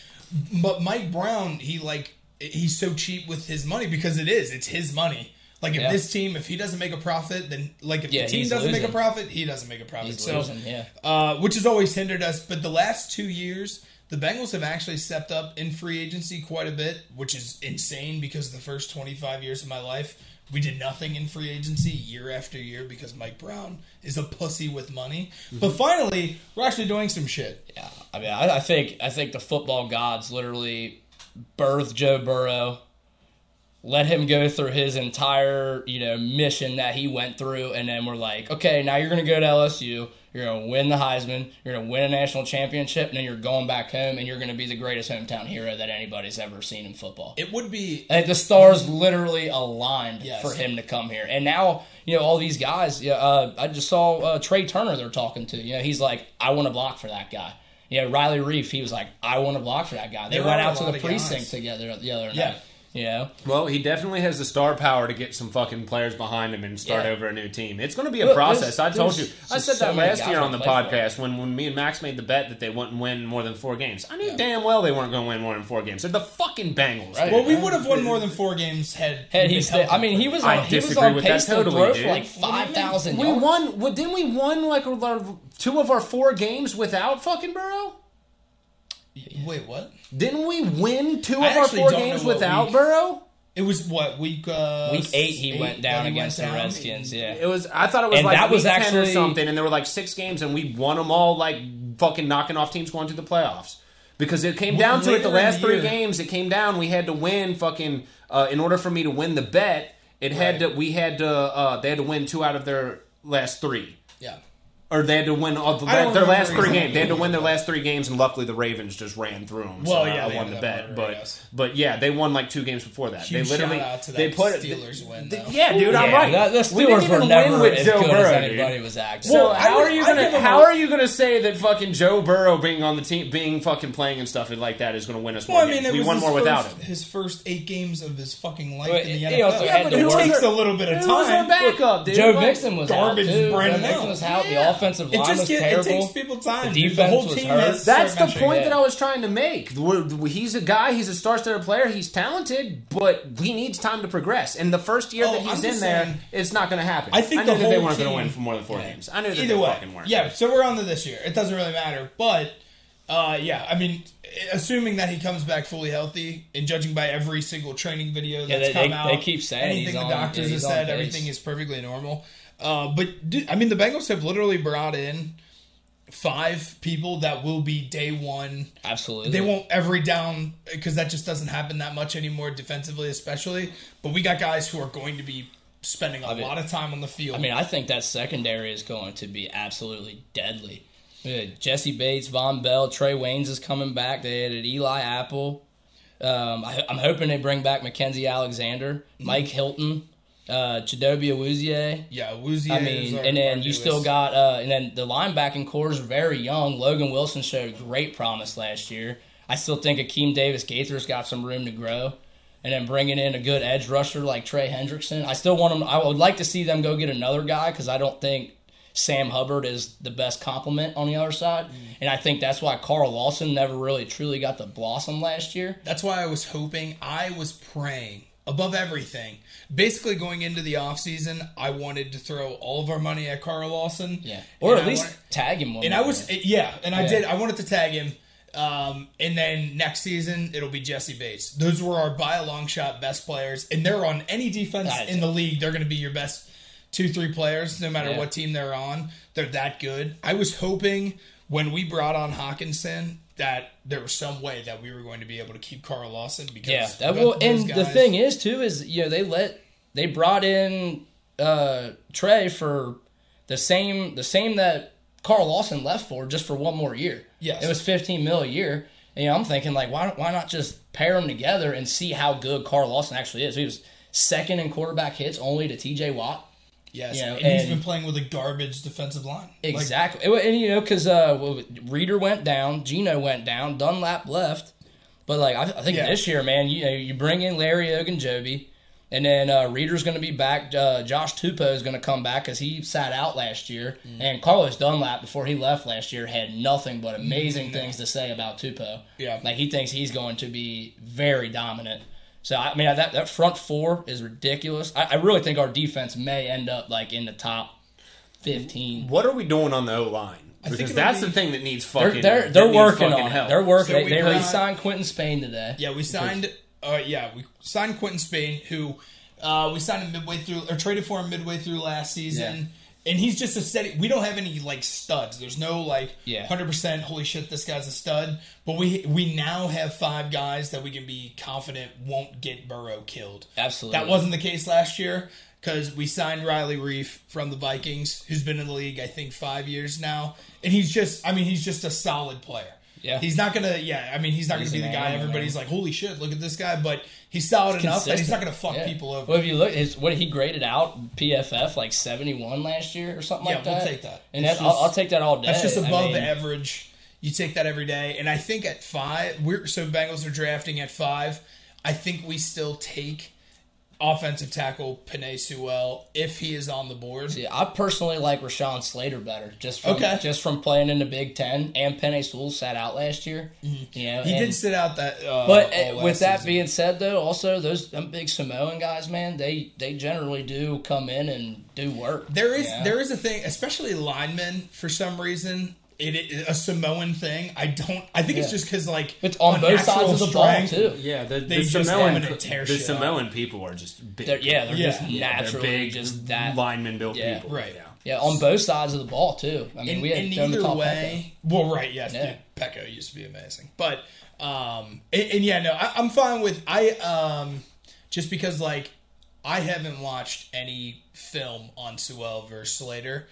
But Mike Brown, he like he's so cheap with his money because it is. It's his money. Like if
Yeah.
this team, if he doesn't make a profit, then like if
Yeah,
the team doesn't make a profit, he doesn't make a profit.
He's
so,
losing, yeah.
uh, which has always hindered us. But the last two years, the Bengals have actually stepped up in free agency quite a bit, which is insane because the first 25 years of my life, we did nothing in free agency year after year because Mike Brown is a pussy with money. But finally, we're actually doing some shit.
Yeah, I mean, I, I think I think the football gods literally birthed Joe Burrow, let him go through his entire you know mission that he went through, and then we're like, okay, now you're gonna go to LSU, you're gonna win the Heisman, you're gonna win a national championship, and then you're going back home, and you're gonna be the greatest hometown hero that anybody's ever seen in football.
It would be
Like the stars literally aligned
Yes.
for him to come here, and now you know all these guys. Yeah, uh, I just saw uh, Trey Turner. They're talking to. You know, he's like, I want to block for that guy. Know, Riley Reiff. He was like, I want to block for that guy. They
There
went out to the precinct
guys.
together the other
Yeah.
Night. You know,
Well, he definitely has the star power to get some fucking players behind him and start
Yeah.
over a new team. It's going to be a
Look,
process. I
there's-
told you. I said
so
that
many
last year on the podcast when, when me and Max made the bet that they wouldn't win more than four games. I knew damn well they weren't going to win more than four games. They're the fucking Bengals.
Right.
well, we would have won more than four games had.
had
we
he stayed, I mean, he was
I
on, he was
disagree
on
with that
pace to
totally,
throw
dude.
for like five thousand.
We won. Well, didn't we won like a lot of- two of our four games without fucking Burrow?
Wait, what?
Didn't we win two of
I
our four games without
week.
Burrow?
It was what week? Uh,
Week eight, he went down
he
against
went
the? Redskins. Yeah,
It was. I thought it was
And
like
that was
week 10 or
actually-
something, and there were like six games, and we won them all, like fucking knocking off teams going to the playoffs. Because it came down to it, the last three
year-
games, it came down. We had to win fucking. Uh, in order for me to win the bet, it had to. We had to. Uh, they had to win two out of their last three.
Yeah.
Or they had to win all the,
I
their
remember
last three games. They had to win their last three games, and luckily the Ravens just ran through them.
Well,
so
yeah,
I
they
won the bet.
lottery,
But
guess.
but yeah, they won like two games before that.
Huge
they literally
shout out to
they put
Steelers win,
th-
though.
Yeah, dude, I'm right.
that- the
we didn't
Steelers were
even
never
win with
as
Joe
good
Burrow,
as
dude.
anybody was acting.
So
Well, I
how
would-
are you
I
gonna
give
how are you gonna say that fucking Joe Burrow being on the team, being fucking playing and stuff like that is gonna win us more
Well, I mean,
games? We won more
first,
without him.
His first eight games of his fucking life in the
he
NFL.
also
yeah,
had
but it takes a little bit of
Who was our
time.
backup.
Joe
Like,
Mixon was
garbage. Brandon
Joe Mixon was out.
Yeah.
The offensive
It
line
just
was
get, it takes people time.
The
dude.
defense
whole
was
team
hurt.
has
That's the point
yeah.
that I was trying to make. He's a guy, he's a star-studded player, he's talented, but he needs time to progress. And the first year
Oh,
that he's
I'm
in there,
saying-
it's not going to happen.
I think
I knew
the
that they
whole
weren't going to win for more than four
Yeah.
games. I knew that
Either
they
way,
fucking weren't.
yeah. So we're on to this year. It doesn't really matter, but uh, yeah, I mean, assuming that he comes back fully healthy, and judging by every single training video that's
Yeah, they-
come
they-
out,
they keep saying
anything
he's
the
on-
doctors
yeah,
have
he's on
said, everything is perfectly normal. Uh, but dude, I mean, the Bengals have literally brought in five people that will be day one.
Absolutely.
They won't every down because that just doesn't happen that much anymore defensively, especially. But we got guys who are going to be spending a
mean-
lot of time on the field.
I mean, I think that secondary is going to be absolutely deadly. Yeah, Jessie Bates, Vonn Bell, Trae Waynes is coming back. They added Eli Apple. Um, I, I'm hoping they bring back Mackenzie Alexander, Mike Hilton, uh, Chidobe Awuzie.
yeah, Woozy.
I mean, and then you still got, uh, and then the linebacking corps is very young. Logan Wilson showed great promise last year. I still think Akeem Davis Gaither's got some room to grow. And then bringing in a good edge rusher like Trey Hendrickson. I still want them, I would like to see them go get another guy because I don't think Sam Hubbard is the best complement on the other side. And I think that's why Carl Lawson never really truly got to blossom last year.
That's why I was hoping, I was praying above everything. Basically, going into the offseason, I wanted to throw all of our money at Carl Lawson.
Yeah. Or
And
at
I
least
wanted-
tag him one
and I was, yeah, and I
Yeah.
did. I wanted to tag him. Um, and then next season, it'll be Jessie Bates. Those were our by a long shot best players. And they're on any defense in the league, they're going to be your best two, three players, no matter
Yeah.
what team they're on. They're that good. I was hoping when we brought on Hawkinson that there was some way that we were going to be able to keep Carl Lawson because
Yeah, that
both
will.
of those
And the thing is, too, is you know they let they brought in uh Trey for the same the same that Carl Lawson left for just for one more year.
Yes.
it was fifteen mil a year. And, you know, I'm thinking like, why why not just pair them together and see how good Carl Lawson actually is? He was second in quarterback hits only to T.J. Watt.
Yes,
you know,
and, he's
and-
been playing with a garbage defensive line.
Exactly. Wa- and you know, because uh, Reader went down, Geno went down, Dunlap left. But like, I, I think
Yeah.
this year, man, you know, you bring in Larry Ogunjobi, and then uh, Reader's going to be back. Uh, Josh Tupou is going to come back because he sat out last year,
Mm.
and Carlos Dunlap before he left last year had nothing but amazing things to say about Tupou.
Mm, Yeah.
like he thinks he's going to be very dominant. So I mean, that that front four is ridiculous. I, I really think our defense may end up like in the top fifteen.
What are we doing on the O line? Because that's
be-
the thing that needs
They're
fucking.
they're,
that
they're working on
help.
They're working.
So
they
we
they re-signed Quinton Spain today.
Yeah, we signed. Uh, yeah, we signed Quinton Spain, who uh, we signed him midway through, or traded for him midway through last season. And he's just a steady. We don't have any like studs. There's no like
Yeah.
hundred percent. Holy shit, this guy's a stud. But we we now have five guys that we can be confident won't get Burrow killed.
Absolutely.
That wasn't the case last year because we signed Riley Reiff from the Vikings, who's been in the league I think five years now, and he's just. I mean, he's just a solid player.
Yeah.
he's not gonna. Yeah, I mean, he's not
He's
gonna be the guy everybody's like, holy shit, look at this guy. But he's solid enough that he's not gonna fuck
Yeah.
people over.
Well, if you look, his what he graded out PFF like seventy one last year or something
Yeah,
like
we'll
that.
take that.
and that, I'll, I'll take that all day.
That's just
I
above
mean,
average. You take that every day, and I think at five, we're so Bengals are drafting at five. I think we still take offensive tackle Penei Sewell if he is on the board.
Yeah, I personally like Rashawn Slater better, just from
Okay.
just from playing in the Big Ten. And Penei Sewell sat out last year. You know,
Mm-hmm. He
and-
did sit out that. Uh,
But uh, with that
season.
being said, though, also those them big Samoan guys, man, they they generally do come in and do work.
There is there is a thing, especially linemen. For some reason, it is a Samoan thing. I don't. I think it's just because like
It's on both sides of the
strength-
ball too.
Yeah, the, the
just
Samoan
in tear
the
shit
Samoan people are just big.
They're, yeah, they're
Yeah.
just
Yeah,
they're
naturally
big,
just that.
lineman built
Yeah.
people.
Right.
Yeah.
Yeah, on both sides of the ball too. I mean,
in,
we had
in
them
either
top
way. Well, right, yes,
Yeah.
dude, Peko used to be amazing, but um, and, and yeah, no, I, I'm fine with I um, just because like I haven't watched any film on Sewell versus Slater,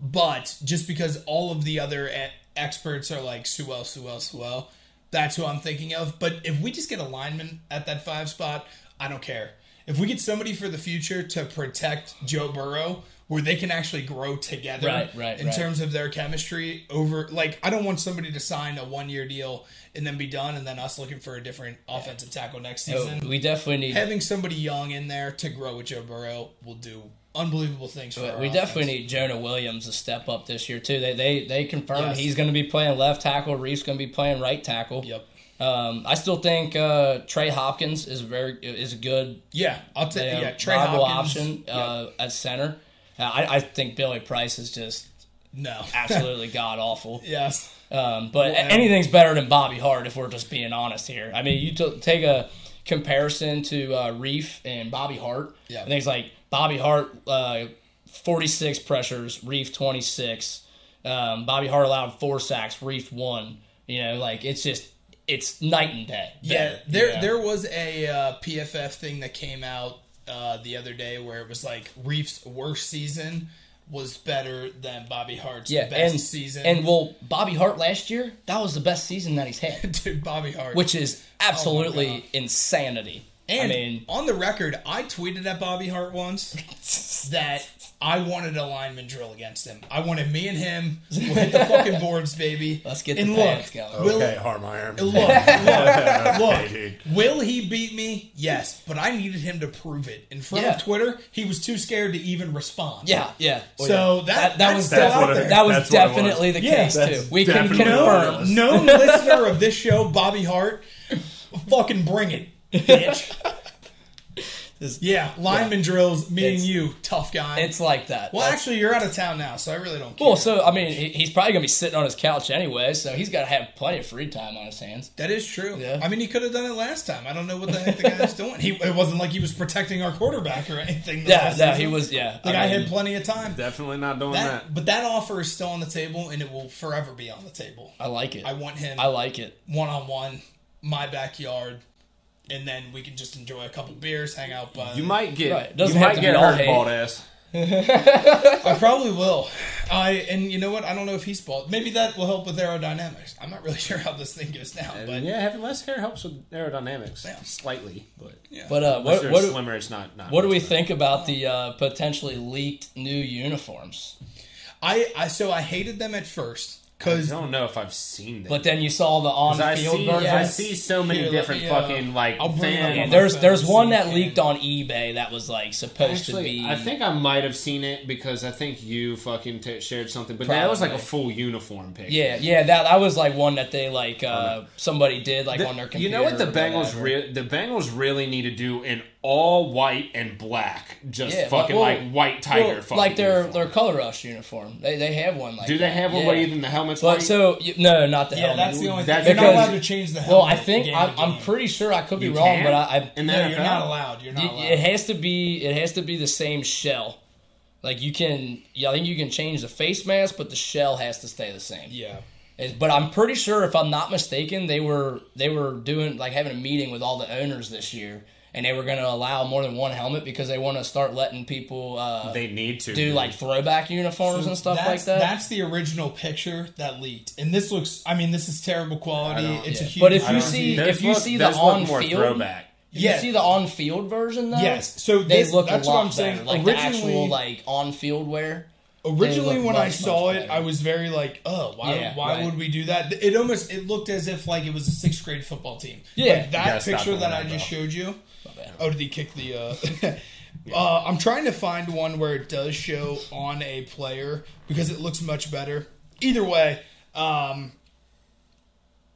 but just because all of the other experts are like Sewell, Sewell, Sewell, that's who I'm thinking of. But if we just get a lineman at that five spot, I don't care. If we get somebody for the future to protect Joe Burrow, where they can actually grow together,
Right, right,
in
right.
terms of their chemistry over like I don't want somebody to sign a one year deal and then be done and then us looking for a different offensive tackle next
Oh,
season.
we definitely need.
Having somebody young in there to grow with Joe Burrow will do unbelievable things for our
we
offense.
definitely need Jonah Williams to step up this year too. They they they confirmed
Yes.
he's going to be playing left tackle. Reiff's going to be playing right tackle.
Yep.
Um, I still think uh, Trey Hopkins is very is a good
Yeah, I'll take
you know,
yeah, Trey Hopkins.
option
Yep.
uh, at center. Uh, I, I think Billy Price is just
no.
absolutely god awful.
yes.
Um, but
Well,
anything's better than Bobby Hart if we're just being honest here. I mean, you t- take a comparison to uh, Reiff and Bobby Hart.
Yeah.
Think it's like Bobby Hart uh, 46 pressures, Reiff 26. Um, Bobby Hart allowed four sacks, Reiff one. You know, like it's just it's night and day.
Yeah, there
you know?
there was a uh, PFF thing that came out uh, the other day where it was like Reiff's worst season was better than Bobby Hart's
yeah,
best
and
season.
and well, Bobby Hart last year that was the best season that he's had,
dude, Bobby Hart.
which is absolutely
Oh
insanity.
And
I mean,
on the record, I tweeted at Bobby Hart once that I wanted a lineman drill against him. I wanted me and him to hit the fucking boards, baby.
Let's get
and
the
look,
pants going.
Will,
Okay, Harmeyer.
Look, look,
Okay,
look. Will he beat me? Yes, but I needed him to prove it. In front
Yeah.
of Twitter, he was too scared to even respond.
yeah, yeah. Oh,
So
yeah.
that,
that, that was
still
That's what it-
that was
That's what was.
definitely the case
that's
too. We can
definitely
confirm.
what it was.
Known listener of this show, Bobby Hart, fucking bring it, bitch. yeah, lineman drills, me and you, tough guy.
It's like that.
well,
That's-
actually, you're out of town now, so I really don't care.
Well, so I mean, he's probably gonna be sitting on his couch anyway, so he's got to have plenty of free time on his hands.
that is true.
Yeah.
I mean, he could have done it last time. I don't know what the heck the guy's doing. He, it wasn't like he was protecting our quarterback or anything.
Yeah, Yeah,
season.
he was. Yeah,
The
I
guy
mean,
had plenty of time.
Definitely not doing
That,
that.
but that offer is still on the table, and it will forever be on the table.
I like it.
I want him
I like it.
one on one, my backyard, and then we can just enjoy a couple beers, hang out. By
You might get
Right.
you
Doesn't have
might
to
get
be all
hurt, bald ass.
I probably will. I and you know what? I don't know if he's bald. Maybe that will help with aerodynamics. I'm not really sure how this thing goes down, but
yeah, having less hair helps with aerodynamics
Yeah.
slightly, but
yeah.
But uh, what what do,
slimmer, it's not. not
what do we
much
think about the uh, potentially leaked new uniforms?
I, I so I hated them at first
better. I don't know if I've seen that.
But then you saw the on-field
see,
version.
I see so many
Here, let
different
me, uh,
fucking like
I'll bring it up
fan.
on
Yeah, there's there's one that
can-
leaked on eBay that was like supposed to be.
I think I might have seen it because I think you fucking t- shared something, but that was like a full uniform picture.
Yeah, yeah, that that was like one that they like uh, somebody did like
The-
on their computer.
you know what the Bengals re- the Bengals really need to do an all white and black, just
Yeah,
fucking
well,
like white tiger,
Well,
fucking
like their
uniform.
their color rush uniform. They they have one like
Do they have one
yeah.
where even the helmets
But
white?
so you, no, not the
yeah,
helmet.
that's the only
That's
thing. You're not allowed to change the
well. I think
game
I'm,
to
I'm pretty sure I could be
You
wrong,
can?
but I, I
in the
No, you're not allowed. You're not allowed.
It has to be. It has to be the same shell. Like you can. Yeah, I think you can change the face mask, but the shell has to stay the same.
yeah.
It's- But I'm pretty sure, if I'm not mistaken, they were they were doing like having a meeting with all the owners this year, and they were going to allow more than one helmet because they want to start letting people uh,
They need to
do
dude.
like throwback uniforms and stuff like that.
That's the original picture that leaked, and this looks. I mean, this is terrible quality.
I don't-
It's a huge.
But if you see if you
look-
see the on
more
field,
throwback.
if
Yeah.
you see the on field version though.
Yes. So
they
this-
look
that's
a
what I'm saying.
better. Like the
Originally-
actual like on field wear.
Originally,
look
when I saw it,
better.
I was very like, "Oh, why?
Yeah,
why
right.
would we do that?" It almost it looked as if like it was a sixth grade football team.
Yeah.
like that
You
picture that
that,
I just showed you. Oh, did he kick the? uh Uh, I'm trying to find one where it does show on a player because it looks much better. Either way, um,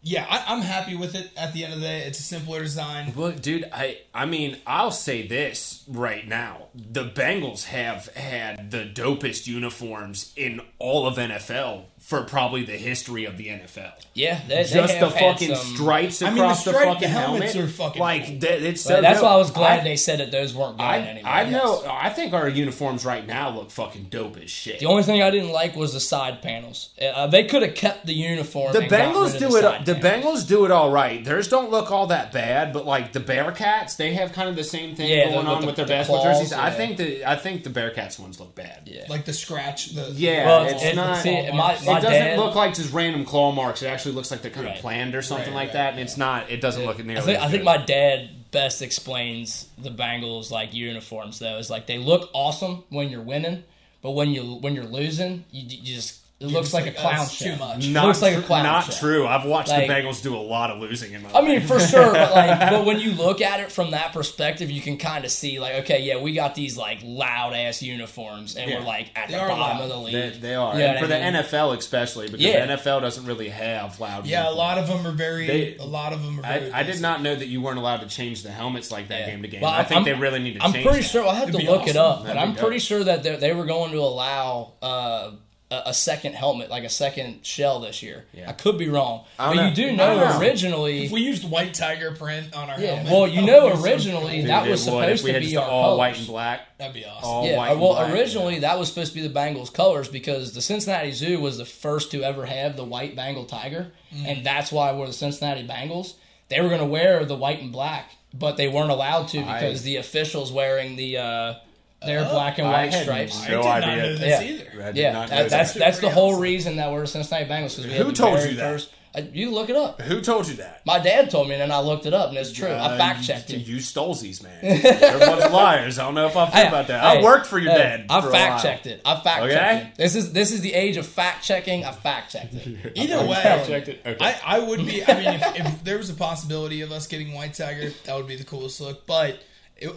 yeah, I, I'm happy with it. At the end of the day, it's a simpler design.
Look, dude, I I mean, I'll say this right now. The Bengals have had the dopest uniforms in all of NFL for probably the history of the NFL.
Yeah, they, they
Just the fucking
some-
stripes
I mean, the
across the, fucking
the helmets
helmet.
are fucking
like
cool.
that, it's so
that's
dope.
why I was glad
I-
they said that those weren't going
I,
anywhere.
I know. I think our uniforms right now look fucking dope as shit.
The only thing I didn't like was the side panels. Uh, they could have kept the uniform.
The
and
Bengals
rid of
do
the
it.
side
The. Bengals do it all right. Theirs don't look all that bad, but like the Bearcats, they have kind of the same thing
Yeah, the-
going
with
on
the-
with their
the
basketball
claws,
jerseys. I think the I think the Bearcats ones look bad.
Yeah.
Like the scratch. The
Yeah,
Well,
it's
it-
not.
see, my,
it doesn't
dad,
look like just random claw marks. It actually looks like they're kind
Right.
of planned or something
Right,
like
right,
that, and it's not. It doesn't look nearly.
I think,
as
I think my dad best explains the Bengals like uniforms though. Is like they look awesome when you're winning, but when you when you're losing, you, you just it looks like,
like,
a
"Oh,
clown show.
too much."
not
looks like a clown
Not
show.
true. I've watched
Like-
the Bengals do a lot of losing in my.
I mean, for sure, but like, but when you look at it from that perspective, you can kind of see like, okay, yeah, we got these like loud ass uniforms, and
Yeah.
we're like at
They
the bottom
loud.
of the league.
They, they are,
Yeah,
and for
I
the
mean-
NFL especially, because
Yeah.
the NFL doesn't really have loud.
yeah, a lot of them are very.
They-
a lot of them are
I,
very.
I did not know that you weren't allowed to change the helmets like that
Yeah.
game to game.
Well,
I think
I'm-
they really need to
I'm
change.
pretty
that.
sure I'll have
It'd
to
be
look it up, but
That'd
I'm
be
pretty sure that they they were going to allow uh, a, a second helmet, like a second shell this year.
Yeah.
I could be wrong,
I
but
don't
you do know
know.
originally.
If we used white tiger print on our
yeah,
helmet,
well, you know
would be so
originally
cool.
that was
it would. If
supposed to be our
all white and black.
That'd be awesome.
all
Yeah,
white and
well,
black,
originally that was supposed to be the Bengals colors because the Cincinnati Zoo was the first to ever have the white Bengal tiger,
Mm.
and that's why we're the Cincinnati Bengals. They were going to wear the white and black, but they weren't allowed to
I-
because the officials wearing the uh, their
Oh,
black and
I
white
had
stripes.
I
No
did not
idea.
know this
Yeah.
either.
I did
Yeah,
not know
that, that's
that.
that's the whole reason that we're the Cincinnati Bengals. 'cause we
Who told you that?
First, uh, you look it up.
Who told you that?
My dad told me, and then I looked it up, and it's true. I
Uh,
fact checked
you,
it.
You stolesies, man. They're a bunch of liars. I don't know if I feel
Hey,
about that.
hey,
I worked for your
hey,
dad.
I fact checked it. I fact
Okay?
checked it. This is this is the age of fact checking. I fact checked it.
Either
Fact
way,
checked it. Okay.
I, I would be. I mean, if, if there was a possibility of us getting white tiger, that would be the coolest look. But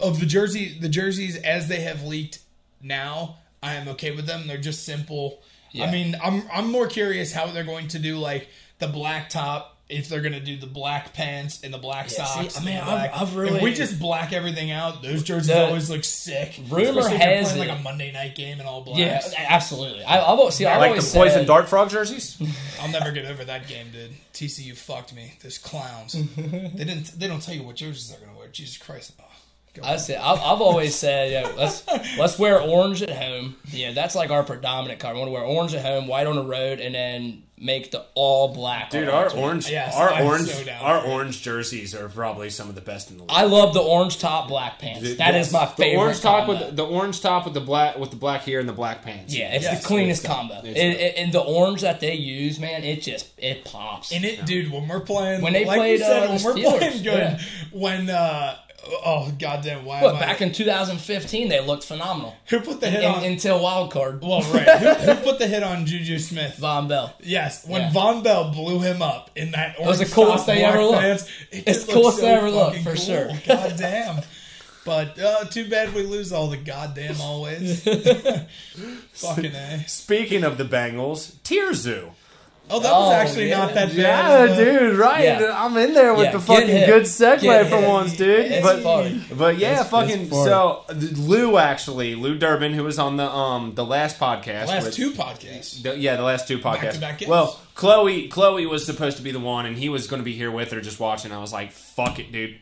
of the jersey, the jerseys as they have leaked now, I am okay with them. They're just simple.
Yeah.
I mean, I'm I'm more curious how they're going to do like the black top. If they're gonna do the black pants and the black
Yeah, see,
socks,
I mean,
the
I've- I've
if
really-
we just black everything out, those jerseys
The-
always look sick.
Rumor
Especially
has
playing
it-
like a Monday night game and all black.
Yeah, absolutely. I, I've al- see. I've
like the
always
poison
said,
dart frog jerseys.
I'll never get over that game, dude. TCU fucked me. Those clowns. they didn't. They don't tell you what jerseys they're gonna wear. Jesus Christ. Oh, go
I say I've, I've always said, yeah, let's let's wear orange at home. Yeah, that's like our predominant color. We want to wear orange at home, white on the road, and then make the all black.
Dude,
on
our orange,
Yes,
our
I'm
orange,
so
our orange jerseys are probably some of the best in the league.
I love the orange top, black pants. That is my favorite.
The orange top
combo.
with the orange top with the black with the black here and the black pants.
Yeah, it's
Yes,
the cleanest
it's-
combo.
it's-
And, and- and the orange that they use, man, it just it pops.
And it, dude, when we're playing,
When they
like
played,
you said,
uh,
when
the
we're
Steelers,
playing good,
yeah.
when uh, oh goddamn, why
but
am I?
back in 2015, they looked phenomenal
who put the hit
in,
on?
until wild card.
well, right. who, who put the hit on Juju Smith?
Vonn Bell.
Yes, when
Yeah.
Vonn Bell blew him up in that orange
was the coolest
top,
thing
black
ever looked.
pants, it
It's the coolest
so
thing ever looked, for
cool.
sure.
God damn. But uh, too bad we lose all the goddamn always. Fucking a.
Speaking of the Bengals, Tier Zoo.
Oh, that was
Oh,
actually
yeah.
not that bad.
Yeah,
as the-
dude, right?
Yeah.
I'm in there with
Yeah,
the fucking good segue
Get
for
hit.
once, dude.
It's
but
funny.
but yeah,
It's-
fucking.
it's
so Lou actually, Lou Durbin, who was on the um the last podcast,
Last
with-
two podcasts.
The- yeah, the last two podcasts.
Back-to-back
well, Chloe, Chloe was supposed to be the one, and he was going to be here with her, just watching. I was like, "Fuck it, dude.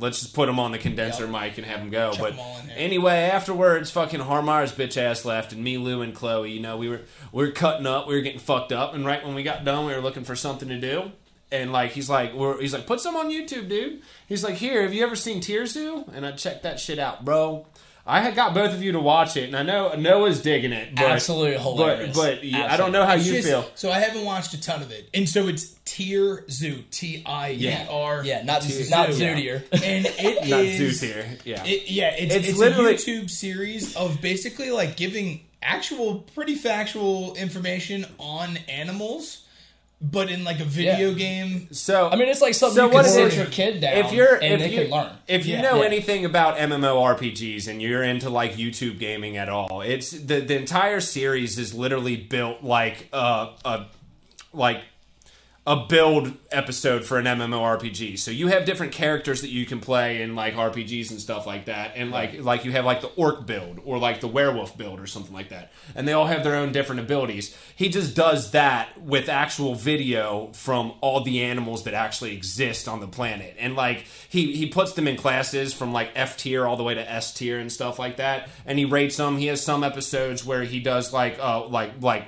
Let's just put him on the condenser
Yep.
mic and have him go."
Chuck
but
in
anyway, afterwards, fucking Harmar's bitch ass left, and me, Lou, and Chloe. You know, we were we were cutting up, we were getting fucked up, and right when we got done, we were looking for something to do. And like he's like, we're, he's like, put some on YouTube, dude. He's like, here, have you ever seen Tier Zoo? And I checked that shit out, bro. I had got both of you to watch it, and I know Noah's digging it. But,
Absolutely hilarious.
But but yeah, I don't know how
It's
you
just-
feel.
So I haven't watched a ton of it, and so it's Tier Zoo, T I E R.
Yeah, not
Zoo.
not
Yeah.
Zootier.
and it
Not
is-
Zeus here. Yeah.
It, yeah, it's,
It's
it's,
literally-
a YouTube series of basically like giving actual, pretty factual information on animals, but in like a video
Yeah.
game.
so
I mean, it's like something
So
you
what
can
is
sit your kid down
if you're
and
if
they
you
can learn.
if you
Yeah.
know
Yeah.
anything about MMORPGs and you're into like YouTube gaming at all, it's the the entire series is literally built like a a like a build episode for an MMORPG. So you have different characters that you can play in like RPGs and stuff like that. And like like you have like the orc build or like the werewolf build or something like that. And they all have their own different abilities. He just does that with actual video from all the animals that actually exist on the planet. And like he he puts them in classes from like F tier all the way to S tier and stuff like that. And he rates them. He has some episodes where he does like uh like like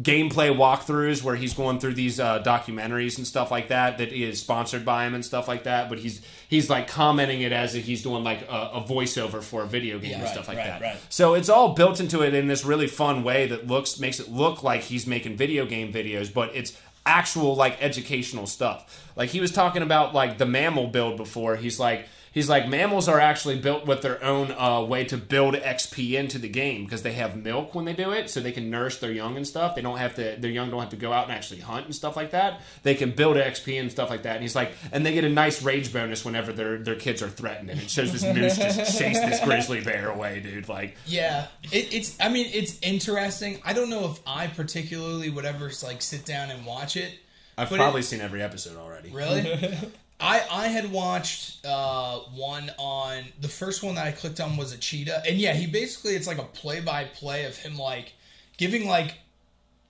gameplay walkthroughs where he's going through these uh, documentaries and stuff like that that is sponsored by him and stuff like that but he's he's like commenting it as if he's doing like a, a voiceover for a video game and
right,
stuff like
right,
that.
right.
so it's all built into it in this really fun way that looks makes it look like he's making video game videos but it's actual like educational stuff. Like he was talking about like the mammal build before. He's like He's like mammals are actually built with their own uh, way to build XP into the game because they have milk when they do it, so they can nurse their young and stuff. They don't have to. Their young don't have to go out and actually hunt and stuff like that. They can build XP and stuff like that. And he's like, and they get a nice rage bonus whenever their their kids are threatened, and it shows this moose just chase this grizzly bear away, dude. Like,
Yeah, it, it's. I mean, it's interesting. I don't know if I particularly would ever like sit down and watch it.
I've
But
probably
it-
seen every episode already.
Really? I I had watched uh, one on the first one that I clicked on was a cheetah, and yeah, he basically it's like a play by play of him like giving like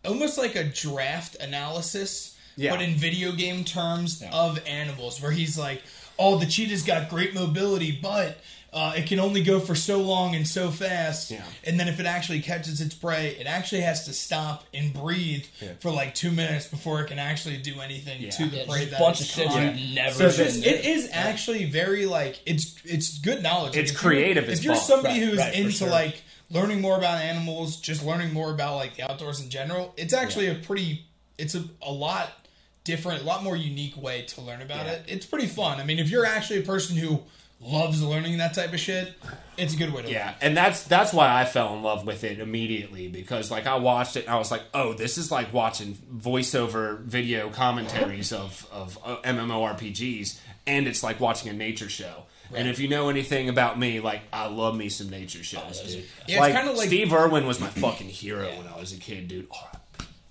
almost like a draft analysis,
Yeah.
but in video game terms of animals, where he's like, "Oh, the cheetah's got great mobility, but." Uh, it can only go for so long and so fast,
Yeah.
and then if it actually catches its prey, it actually has to stop and breathe for like two minutes before it can actually do anything
Yeah.
to the
Yeah,
prey. that
bunch of
it's
shit you've never
So
It's
the-
seen.
just, it is actually very like it's it's good knowledge.
It's
Like, if
creative as
If you're somebody
Right,
who's
right,
into
sure.
like learning more about animals, just learning more about like the outdoors in general, it's actually a pretty it's a, a lot different, a lot more unique way to learn about
Yeah.
it. It's pretty fun. I mean, if you're actually a person who loves learning that type of shit, it's a good way to
Yeah, and that's that's why I fell in love with it immediately because like I watched it and I was like, oh, this is like watching voiceover video commentaries of of uh, MMORPGs, and it's like watching a nature show. And if you know anything about me, like I love me some nature shows, dude.
Yeah,
like,
kinda like-
Steve Irwin was my fucking hero when I was a kid, dude. Oh,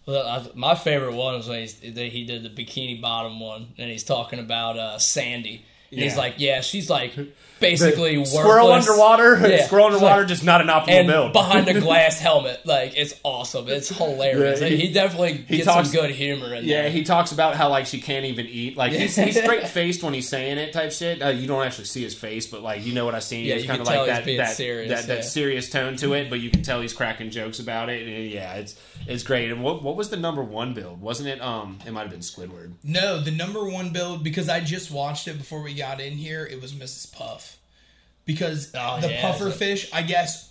Well, I, my favorite one was when he's, that he did the bikini bottom one, and he's talking about uh, Sandy. And he's like, "Yeah, she's like basically worthless.
Squirrel underwater,
Yeah.
squirrel underwater,
like-
just not an optimal
and
build.
behind a glass helmet. Like it's awesome. It's hilarious.
Yeah,
he,
he-
he definitely
he
gets
talks-
some good humor in
Yeah,
there.
Yeah, he talks about how like she can't even eat. Like he's, he's straight faced when he's saying it, type shit. Uh, you don't actually see his face, but like you know what I seen.
Yeah,
it's
you
kind of
can
like
tell he's
that
being
that,
serious,
that, that serious tone to it, but you can tell he's cracking jokes about it. And yeah, it's it's great. And what what was the number one build? Wasn't it? Um, it might have been Squidward.
No, the number one build because I just watched it before we got in here. It was Mrs. Puff because
Oh,
the
yeah,
puffer fish. I guess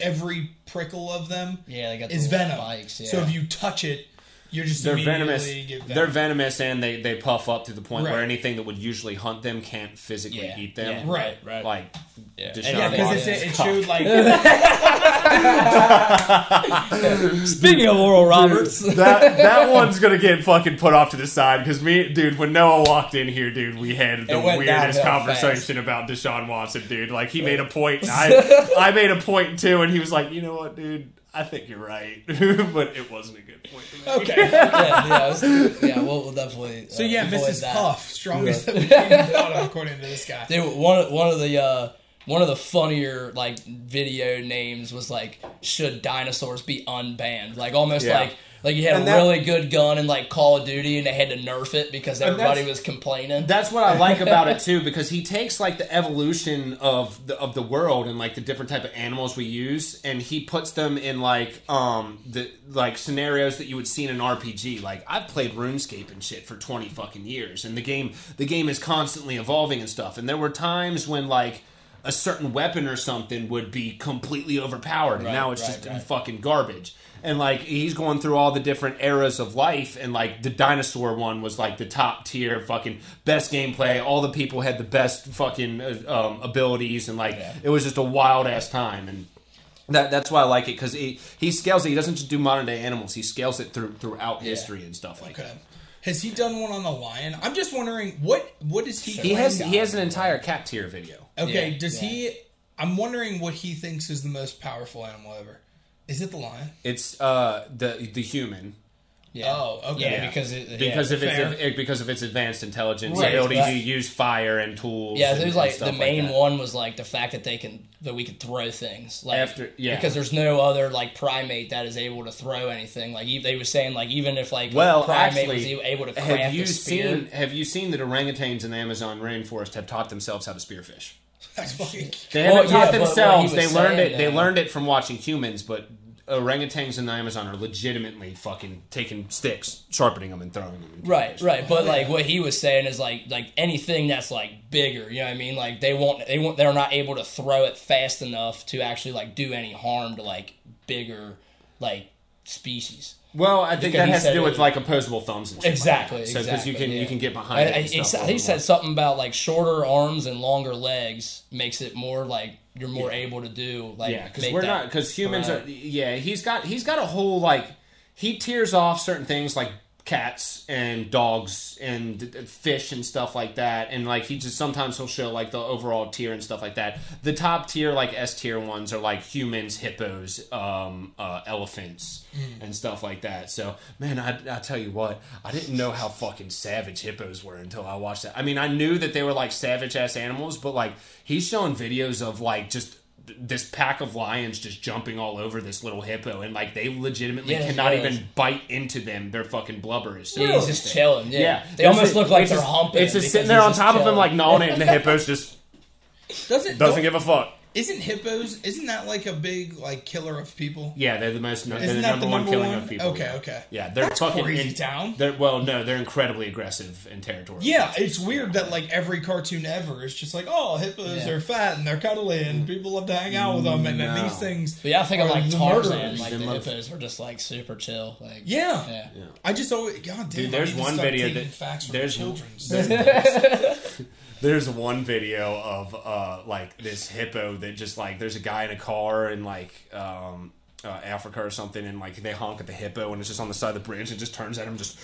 every prickle of them
Yeah, they got
is venom.
spikes, yeah.
So if you touch it, you're just
They're venomous.
get.
They're venomous, and they they puff up to the point where anything that would usually hunt them can't physically
Yeah,
eat them.
yeah,
Right.
right.
Like
Yeah.
Deshaun
yeah, because
Watson.
it, it showed like
Speaking of Oral Roberts,
that that one's gonna get fucking put off to the side because me, dude, when Noah walked in here, dude, we had the weirdest
downhill
conversation about Deshaun Watson, dude. Like he made a point, and I I made a point too, and he was like, you know what, dude, I think you're right, but it wasn't a good point to make.
okay.
yeah, yeah, it's- yeah, we'll, we'll definitely.
So
uh,
yeah,
avoid
Mrs.
that.
Puff, strongest bottom according to this guy.
Dude, one one of the uh, one of the funnier like video names was like, "Should dinosaurs be unbanned?" Like almost
Yeah.
like like you had
And
a
that-
really good gun in like Call of Duty, and they had to nerf it because everybody was complaining.
That's what I like about it too, because he takes like the evolution of the of the world and like the different type of animals we use, and he puts them in like um the like scenarios that you would see in an RPG. Like I've played RuneScape and shit for twenty fucking years, and the game the game is constantly evolving and stuff. And there were times when like a certain weapon or something would be completely overpowered, and
Right,
now it's
right,
just
right.
fucking garbage. And like he's going through all the different eras of life, and like the dinosaur one was like the top tier, fucking best gameplay. All the people had the best fucking uh, um, abilities, and like
Yeah.
it was just a wild ass time. And that that's why I like it because he he scales it. He doesn't just do modern day animals; he scales it through throughout history and stuff like
Okay.
that.
Has he done one on the lion? I'm just wondering what what is he?
He has he has an entire cat tier video.
Okay,
Yeah,
does
yeah.
he? I'm wondering what he thinks is the most powerful animal ever. Is it the lion?
It's uh the the human
Yeah.
Oh, okay.
Yeah, because it,
because
yeah.
of its
fair.
because of its advanced intelligence,
Right,
ability to use fire and tools.
Yeah, there's like the main
that.
one was like the fact that they can that we could throw things like
After- yeah.
because there's no other like primate that is able to throw anything like they were saying like even if like
Well,
primate
actually,
was able to craft
Have you
a spear
seen Have you seen that orangutans in the Amazon rainforest have taught themselves how to spearfish?
That's fucking.
They haven't
yeah,
taught
but what
themselves. They learned
saying,
it. They learned it from watching humans, but orangutans in the Amazon are legitimately fucking taking sticks, sharpening them, and throwing them. and
Right,
fishing.
right. But like what he was saying is like like anything that's like bigger, you know what I mean? Like they won't they won't they're not able to throw it fast enough to actually like do any harm to like bigger like species.
Well, I think that has to do with like opposable thumbs and shit. like
Exactly,
that. So because
exactly,
you can
yeah.
you can get behind
I,
it.
I,
and
he, said, he said
more.
something about like shorter arms and longer legs makes it more like you're more able to do like
Yeah, because we're not because humans
throw.
are. Yeah, he's got he's got a whole like he tears off certain things like cats and dogs and fish and stuff like that, and like he just sometimes he'll show like the overall tier and stuff like that. The top tier like S tier ones are like humans, hippos, um, uh, elephants, and stuff like that. So man, I I tell you what, I didn't know how fucking savage hippos were until I watched that. I mean, I knew that they were like savage ass animals, but like he's showing videos of like just th- this pack of lions just jumping all over this little hippo, and like they legitimately
Yeah,
cannot
yeah.
even bite into them. Their fucking blubber is so
Yeah, he's just chilling. Yeah,
Yeah,
they
It's
almost
just-
look like
it's
they're
just-
humping.
It's just sitting there on
just
top of him, like gnawing it, and the hippo's just
Doesn't
doesn't
don't-
give a fuck.
Isn't hippos? Isn't that like a big like killer of people?
Yeah, they're the most. They're
Isn't
the
that
number,
the
one killing
one?
of people.
Okay,
yeah.
okay.
Yeah, they're
That's
fucking
crazy
in-
town.
They're well, no, they're incredibly aggressive and territorial.
Yeah, it's weird that like every cartoon ever is just like, oh, hippos
Yeah.
are fat and they're cuddly and people love to hang out with them, and then these things.
But yeah, I think of like Tarzan. Like
The
the
motherf-
hippos were just like super chill. Like
Yeah.
yeah.
I just always God damn.
Dude,
I
there's
need to
one
start
video that-
facts from
there's-
children's.
There's one video of uh like this hippo that just like there's a guy in a car in like um uh, Africa or something and like they honk at the hippo and it's just on the side of the bridge and just turns at him just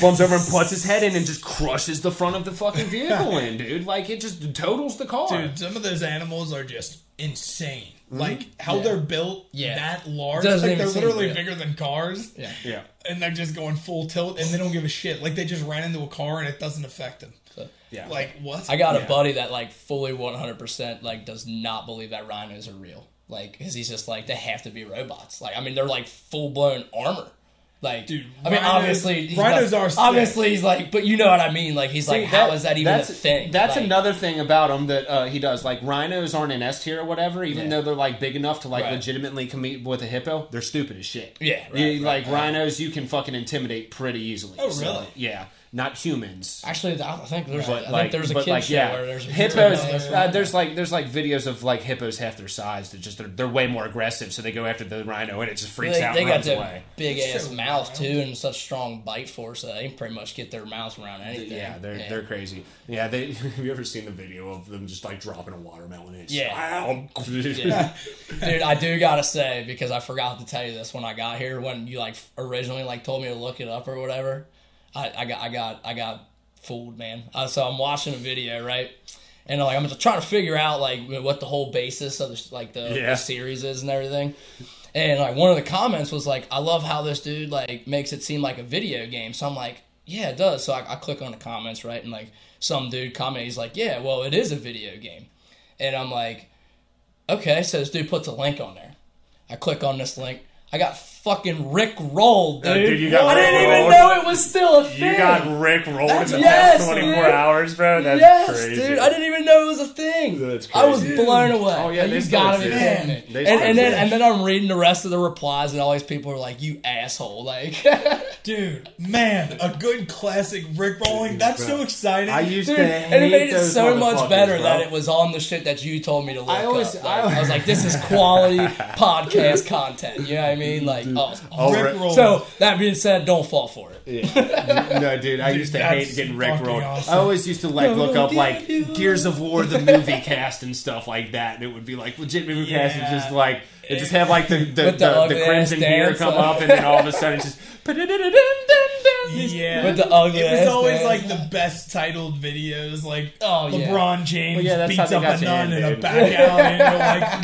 bumps over and puts his head in and just crushes the front of the fucking vehicle in, dude. Like it just totals the car.
Dude, some of those animals are just insane. Like how they're built
Yeah.
that large.
Doesn't
like they're literally
real.
bigger than cars.
Yeah.
Yeah.
And they're just going full tilt and they don't give a shit. Like they just ran into a car and it doesn't affect them.
Yeah.
Like what?
I got
Yeah.
a buddy that like fully 100% like does not believe that rhinos are real. Like, cause he's just like they have to be robots. Like, I mean, they're like full blown armor. Like,
Dude,
I mean,
rhinos-
obviously, he's
rhinos
not-
are sick.
obviously he's like, but you know what I mean. Like, he's like,
See,
how is that even a thing?
That's
Like,
another thing about him that uh, he does. Like rhinos aren't an S tier or whatever, even
Yeah.
though they're like big enough to like
Right.
legitimately compete with a hippo. They're stupid as shit.
Yeah, right,
You-
right,
like
right.
rhinos, you can fucking intimidate pretty easily.
Oh,
So,
really?
yeah, not humans.
Actually, I think there's,
But
I
like,
think there's a
but
kid
like,
show
yeah,
where there's a
hippos. Uh, there's like there's like videos of like hippos half their size. That just they're, they're way more aggressive, so they go after the rhino and it just freaks
They,
out
they
and
got
runs
the
away.
big
It's
ass
so
mouth too, and such strong bite force that they can pretty much get their mouth around anything.
Yeah, they're they're crazy. Yeah, they. Have you ever seen the video of them just like dropping a watermelon? in? It's
Yeah. Yeah. Dude, I do gotta say because I forgot to tell you this when I got here. When you like originally like told me to look it up or whatever, I, I got I got I got fooled, man. Uh, so I'm watching a video right, and like I'm just trying to figure out like what the whole basis of the, like the,
Yeah.
the series is and everything. And like one of the comments was like, "I love how this dude like makes it seem like a video game." So I'm like, "Yeah, it does." So I, I click on the comments right, and like some dude commented, he's like, "Yeah, well, it is a video game," and I'm like okay, so this dude puts a link on there. I click on this link. I got fucking Rick rolled, dude.
Uh, dude, you got
I didn't
Rick
even know it was still a thing.
You got Rick rolled in the
yes,
past 24
dude.
hours, bro. That's
yes,
crazy.
dude. I didn't even know it was a thing.
That's
I was
crazy.
blown away.
Oh, yeah, they
you gotta be kidding me.
Man,
And, and then and then I'm reading the rest of the replies, and all these people are like, "You asshole!" Like,
Dude, man, a good classic Rick rolling. That's so exciting.
I used
Dude,
to
and it
hate
made it so much better
bro.
that it was on the shit that you told me to look
I always-
up.
I-
Like, I, was like, this is quality podcast content. You know what I mean? Like, oh,
Oh,
Rick
Rick-
so that being said, don't fall for it.
no, dude, I
Dude,
used to
that's
hate getting Rick
fucking
rolled.
awesome.
I always used to like look up like
yeah, yeah.
Gears of War, the movie cast and stuff like that, and it would be like legit movie cast and just like it just have like the the,
With the
the, the,
ugly
crimson
ass
gear
dance.
come up, and then all of a sudden it's just.
yeah,
With the ugly
It was always
dance.
like the best titled videos, like
Oh, yeah.
LeBron James
Well, yeah, that's how
beats
they
up
got
a
you
nun
in,
in a
dude.
back alley, and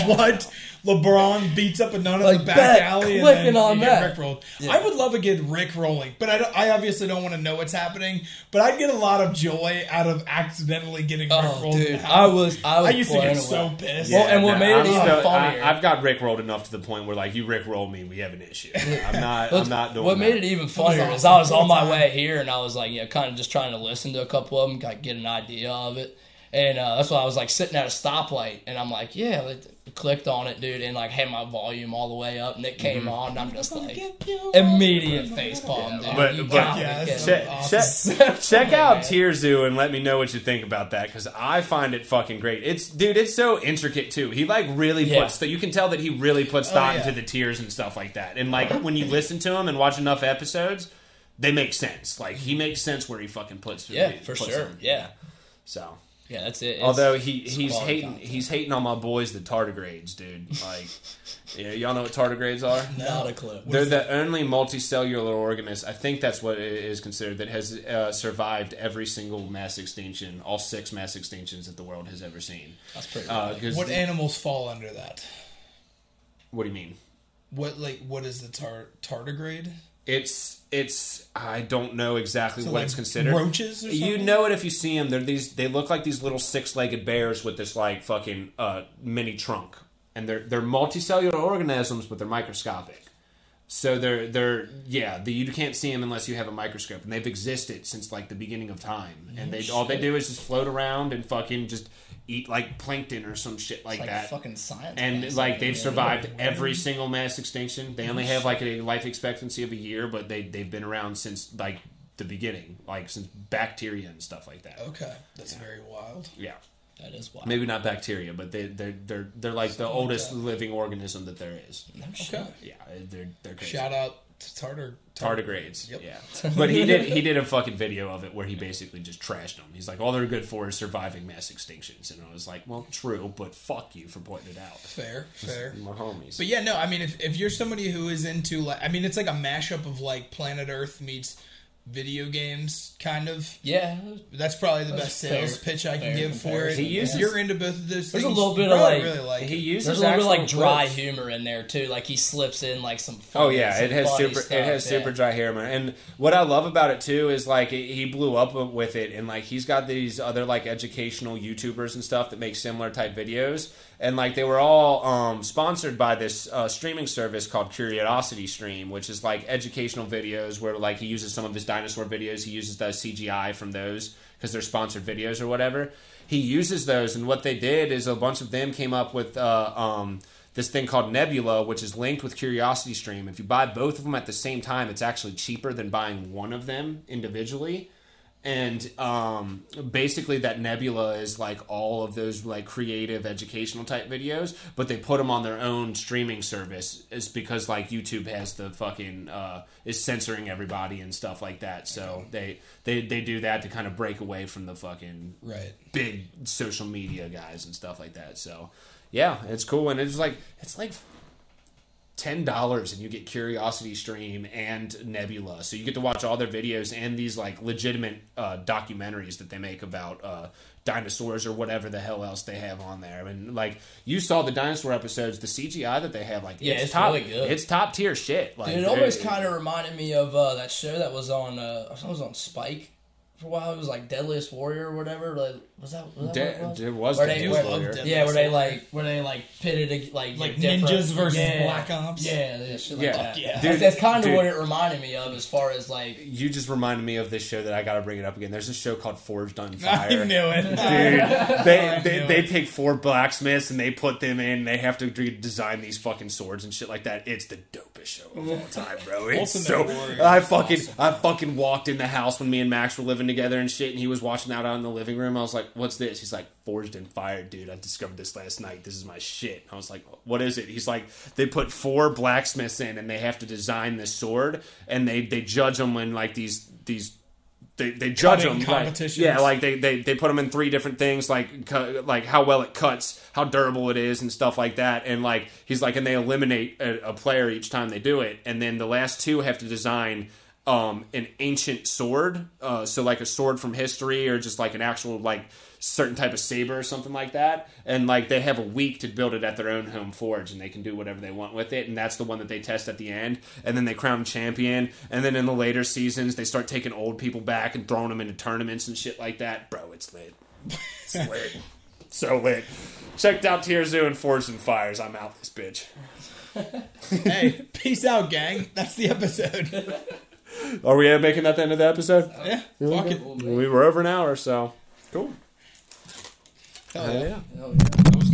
you're like, what? LeBron beats up a nun in the back
bet,
alley, and then
on
you
that.
get Rickrolled. I would love to get Rick rolling, but I, don't, I obviously don't want to know what's happening. But I'd get a lot of joy out of accidentally getting
Oh,
Rickrolled.
dude, I was I was
I used to get
away.
so pissed.
Well, and what made it
I'm
even
still-
funnier-
I, have got Rick rolled enough to the point where like you Rick roll me, we have an issue. I'm not. I'm not doing
what
that.
made it even funnier is
awesome.
I was on my
time.
way here and I was like, you know, kind of just trying to listen to a couple of them, like, get an idea of it. And uh, that's why I was like sitting at a stoplight and I'm like, yeah, like, clicked on it, dude, and like had my volume all the way up and it came
Mm-hmm.
on and I'm just like, immediate face palm, dude.
But-
You
but-
gotta
Yeah,
be
that's
kidding
so
me.
Check, check, check out
man.
Tier Zoo and let me know what you think about that because I find it fucking great. It's dude, it's so intricate too. He like really
Yeah.
puts that you can tell that he really puts thought
yeah.
into the tiers and stuff like that. And like when you listen to him and watch enough episodes, they make sense. Like he makes sense where he fucking puts.
Yeah,
he
for
puts
sure.
them.
Yeah.
So
Yeah, that's it. It's-
although he he's hating
content.
he's hating on my boys the tardigrades, dude. Like yeah, y'all know what tardigrades are?
not a clue.
They're the only multicellular organism, I think that's what it is considered, that has uh, survived every single mass extinction, all six mass extinctions that the world has ever seen.
That's pretty.
Uh,
What
the-
animals fall under that?
what do you mean?
What like what is the tar- tardigrade?
It's it's I don't know exactly
So,
what
like,
it's considered.
roaches or
You know it if you see them. They're these. They look like these little six-legged bears with this like fucking uh, mini trunk. and they're they're multicellular organisms, but they're microscopic. So they're they're yeah, the, you can't see them unless you have a microscope, and they've existed since like the beginning of time. And they all they do is just float around and fucking just eat like plankton or some shit like,
Like
that.
fucking science.
and like they've
Yeah.
survived every single mass extinction. They only have like a life expectancy of a year, but they they've been around since like the beginning, like since bacteria and stuff like that.
Okay, that's very wild.
Yeah,
That is wild.
maybe not bacteria, but they they're they're they're like the
Something
oldest living organism that there is.
Okay,
Yeah, they're they're crazy.
shout out to Tartar.
Tardigrades.
Yep.
Yeah. But he did he did a fucking video of it where he basically just trashed them. He's like, all they're good for is surviving mass extinctions. And I was like, well, true, but fuck you for pointing it out.
Fair, fair.
My homies.
But yeah, no, I mean, if, if you're somebody who is into like, I mean, it's like a mashup of like Planet Earth meets video games, kind of.
Yeah.
That's probably the
That's
best sales
fair-
pitch I can
fair
give for it.
comparison.
He uses-
you're into both of those
There's
things,
a little bit of, like-
really like
he uses
There's a little bit of, like dry
clips.
humor in there too. Like he slips in like some.
Oh yeah, it has super.
Stuff.
It has super dry humor, and what I love about it too is like it, he blew up with it, and like he's got these other like educational YouTubers and stuff that make similar type videos, and like they were all um, sponsored by this uh, streaming service called Curiosity Stream, which is like educational videos where like he uses some of his dinosaur videos, he uses the CGI from those because they're sponsored videos or whatever. He uses those, and what they did is a bunch of them came up with. Uh, um, this thing called Nebula, which is linked with Curiosity Stream. If you buy both of them at the same time, it's actually cheaper than buying one of them individually. And um, basically, that Nebula is like all of those like creative educational type videos, but they put them on their own streaming service. Is because like YouTube has the fucking uh, is censoring everybody and stuff like that. So they they they do that to kind of break away from the fucking
right.
big social media guys and stuff like that. So yeah, it's cool and it's like it's like ten dollars and you get Curiosity Stream and Nebula. So you get to watch all their videos and these like legitimate uh, documentaries that they make about uh, dinosaurs or whatever the hell else they have on there. And like you saw the dinosaur episodes, the CGI that they have, like
Yeah,
it's,
it's
top,
really good.
It's top tier shit. Like
Dude, it almost kind of reminded me of uh, that show that was on. Uh, I was on Spike for a while. It was like Deadliest Warrior or whatever. Like, was that? Was that
De-
what it was?
there was
Where
the
they-
Death
where- Yeah, were they like where they like pitted like
Like ninjas versus
yeah.
Black Ops?
Yeah, yeah, shit like
Yeah.
that.
Yeah.
Dude,
that's, that's kind of
dude.
what it reminded me of as far as like
You just reminded me of this show that I got to bring it up again. There's a show called Forged on
I
Fire.
knew it.
Dude,
I
they, they,
knew
they
it.
take four blacksmiths and they put them in. They have to design these fucking swords and shit like that. It's the dopest show of all time, bro. It's so. I fucking
awesome.
I fucking walked in the house when me and Max were living together and shit, and he was watching out out in the living room. I was like, "What's this?" He's like, "Forged and fired, dude. I discovered this last night. This is my shit." I was like, "What is it?" He's like, "They put four blacksmiths in, and they have to design this sword, and they they judge them when like these these." They, they judge
Cutting
them like, yeah like they, they they put them in three different things like cu- like how well it cuts how durable it is and stuff like that and like he's like and they eliminate a, a player each time they do it and then the last two have to design um an ancient sword uh so like a sword from history or just like an actual like certain type of saber or something like that. And like they have a week to build it at their own home forge and they can do whatever they want with it and that's the one that they test at the end. And then they crown champion and then in the later seasons they start taking old people back and throwing them into tournaments and shit like that. Bro it's lit. It's lit. So lit. Checked out Tier Zoo and Forged and Fires. I'm out this bitch.
Hey, peace out, gang. That's the episode.
are we making that the end of the episode uh,
yeah, fuck it.
we were over an hour so cool
Hell yeah.
Hell yeah.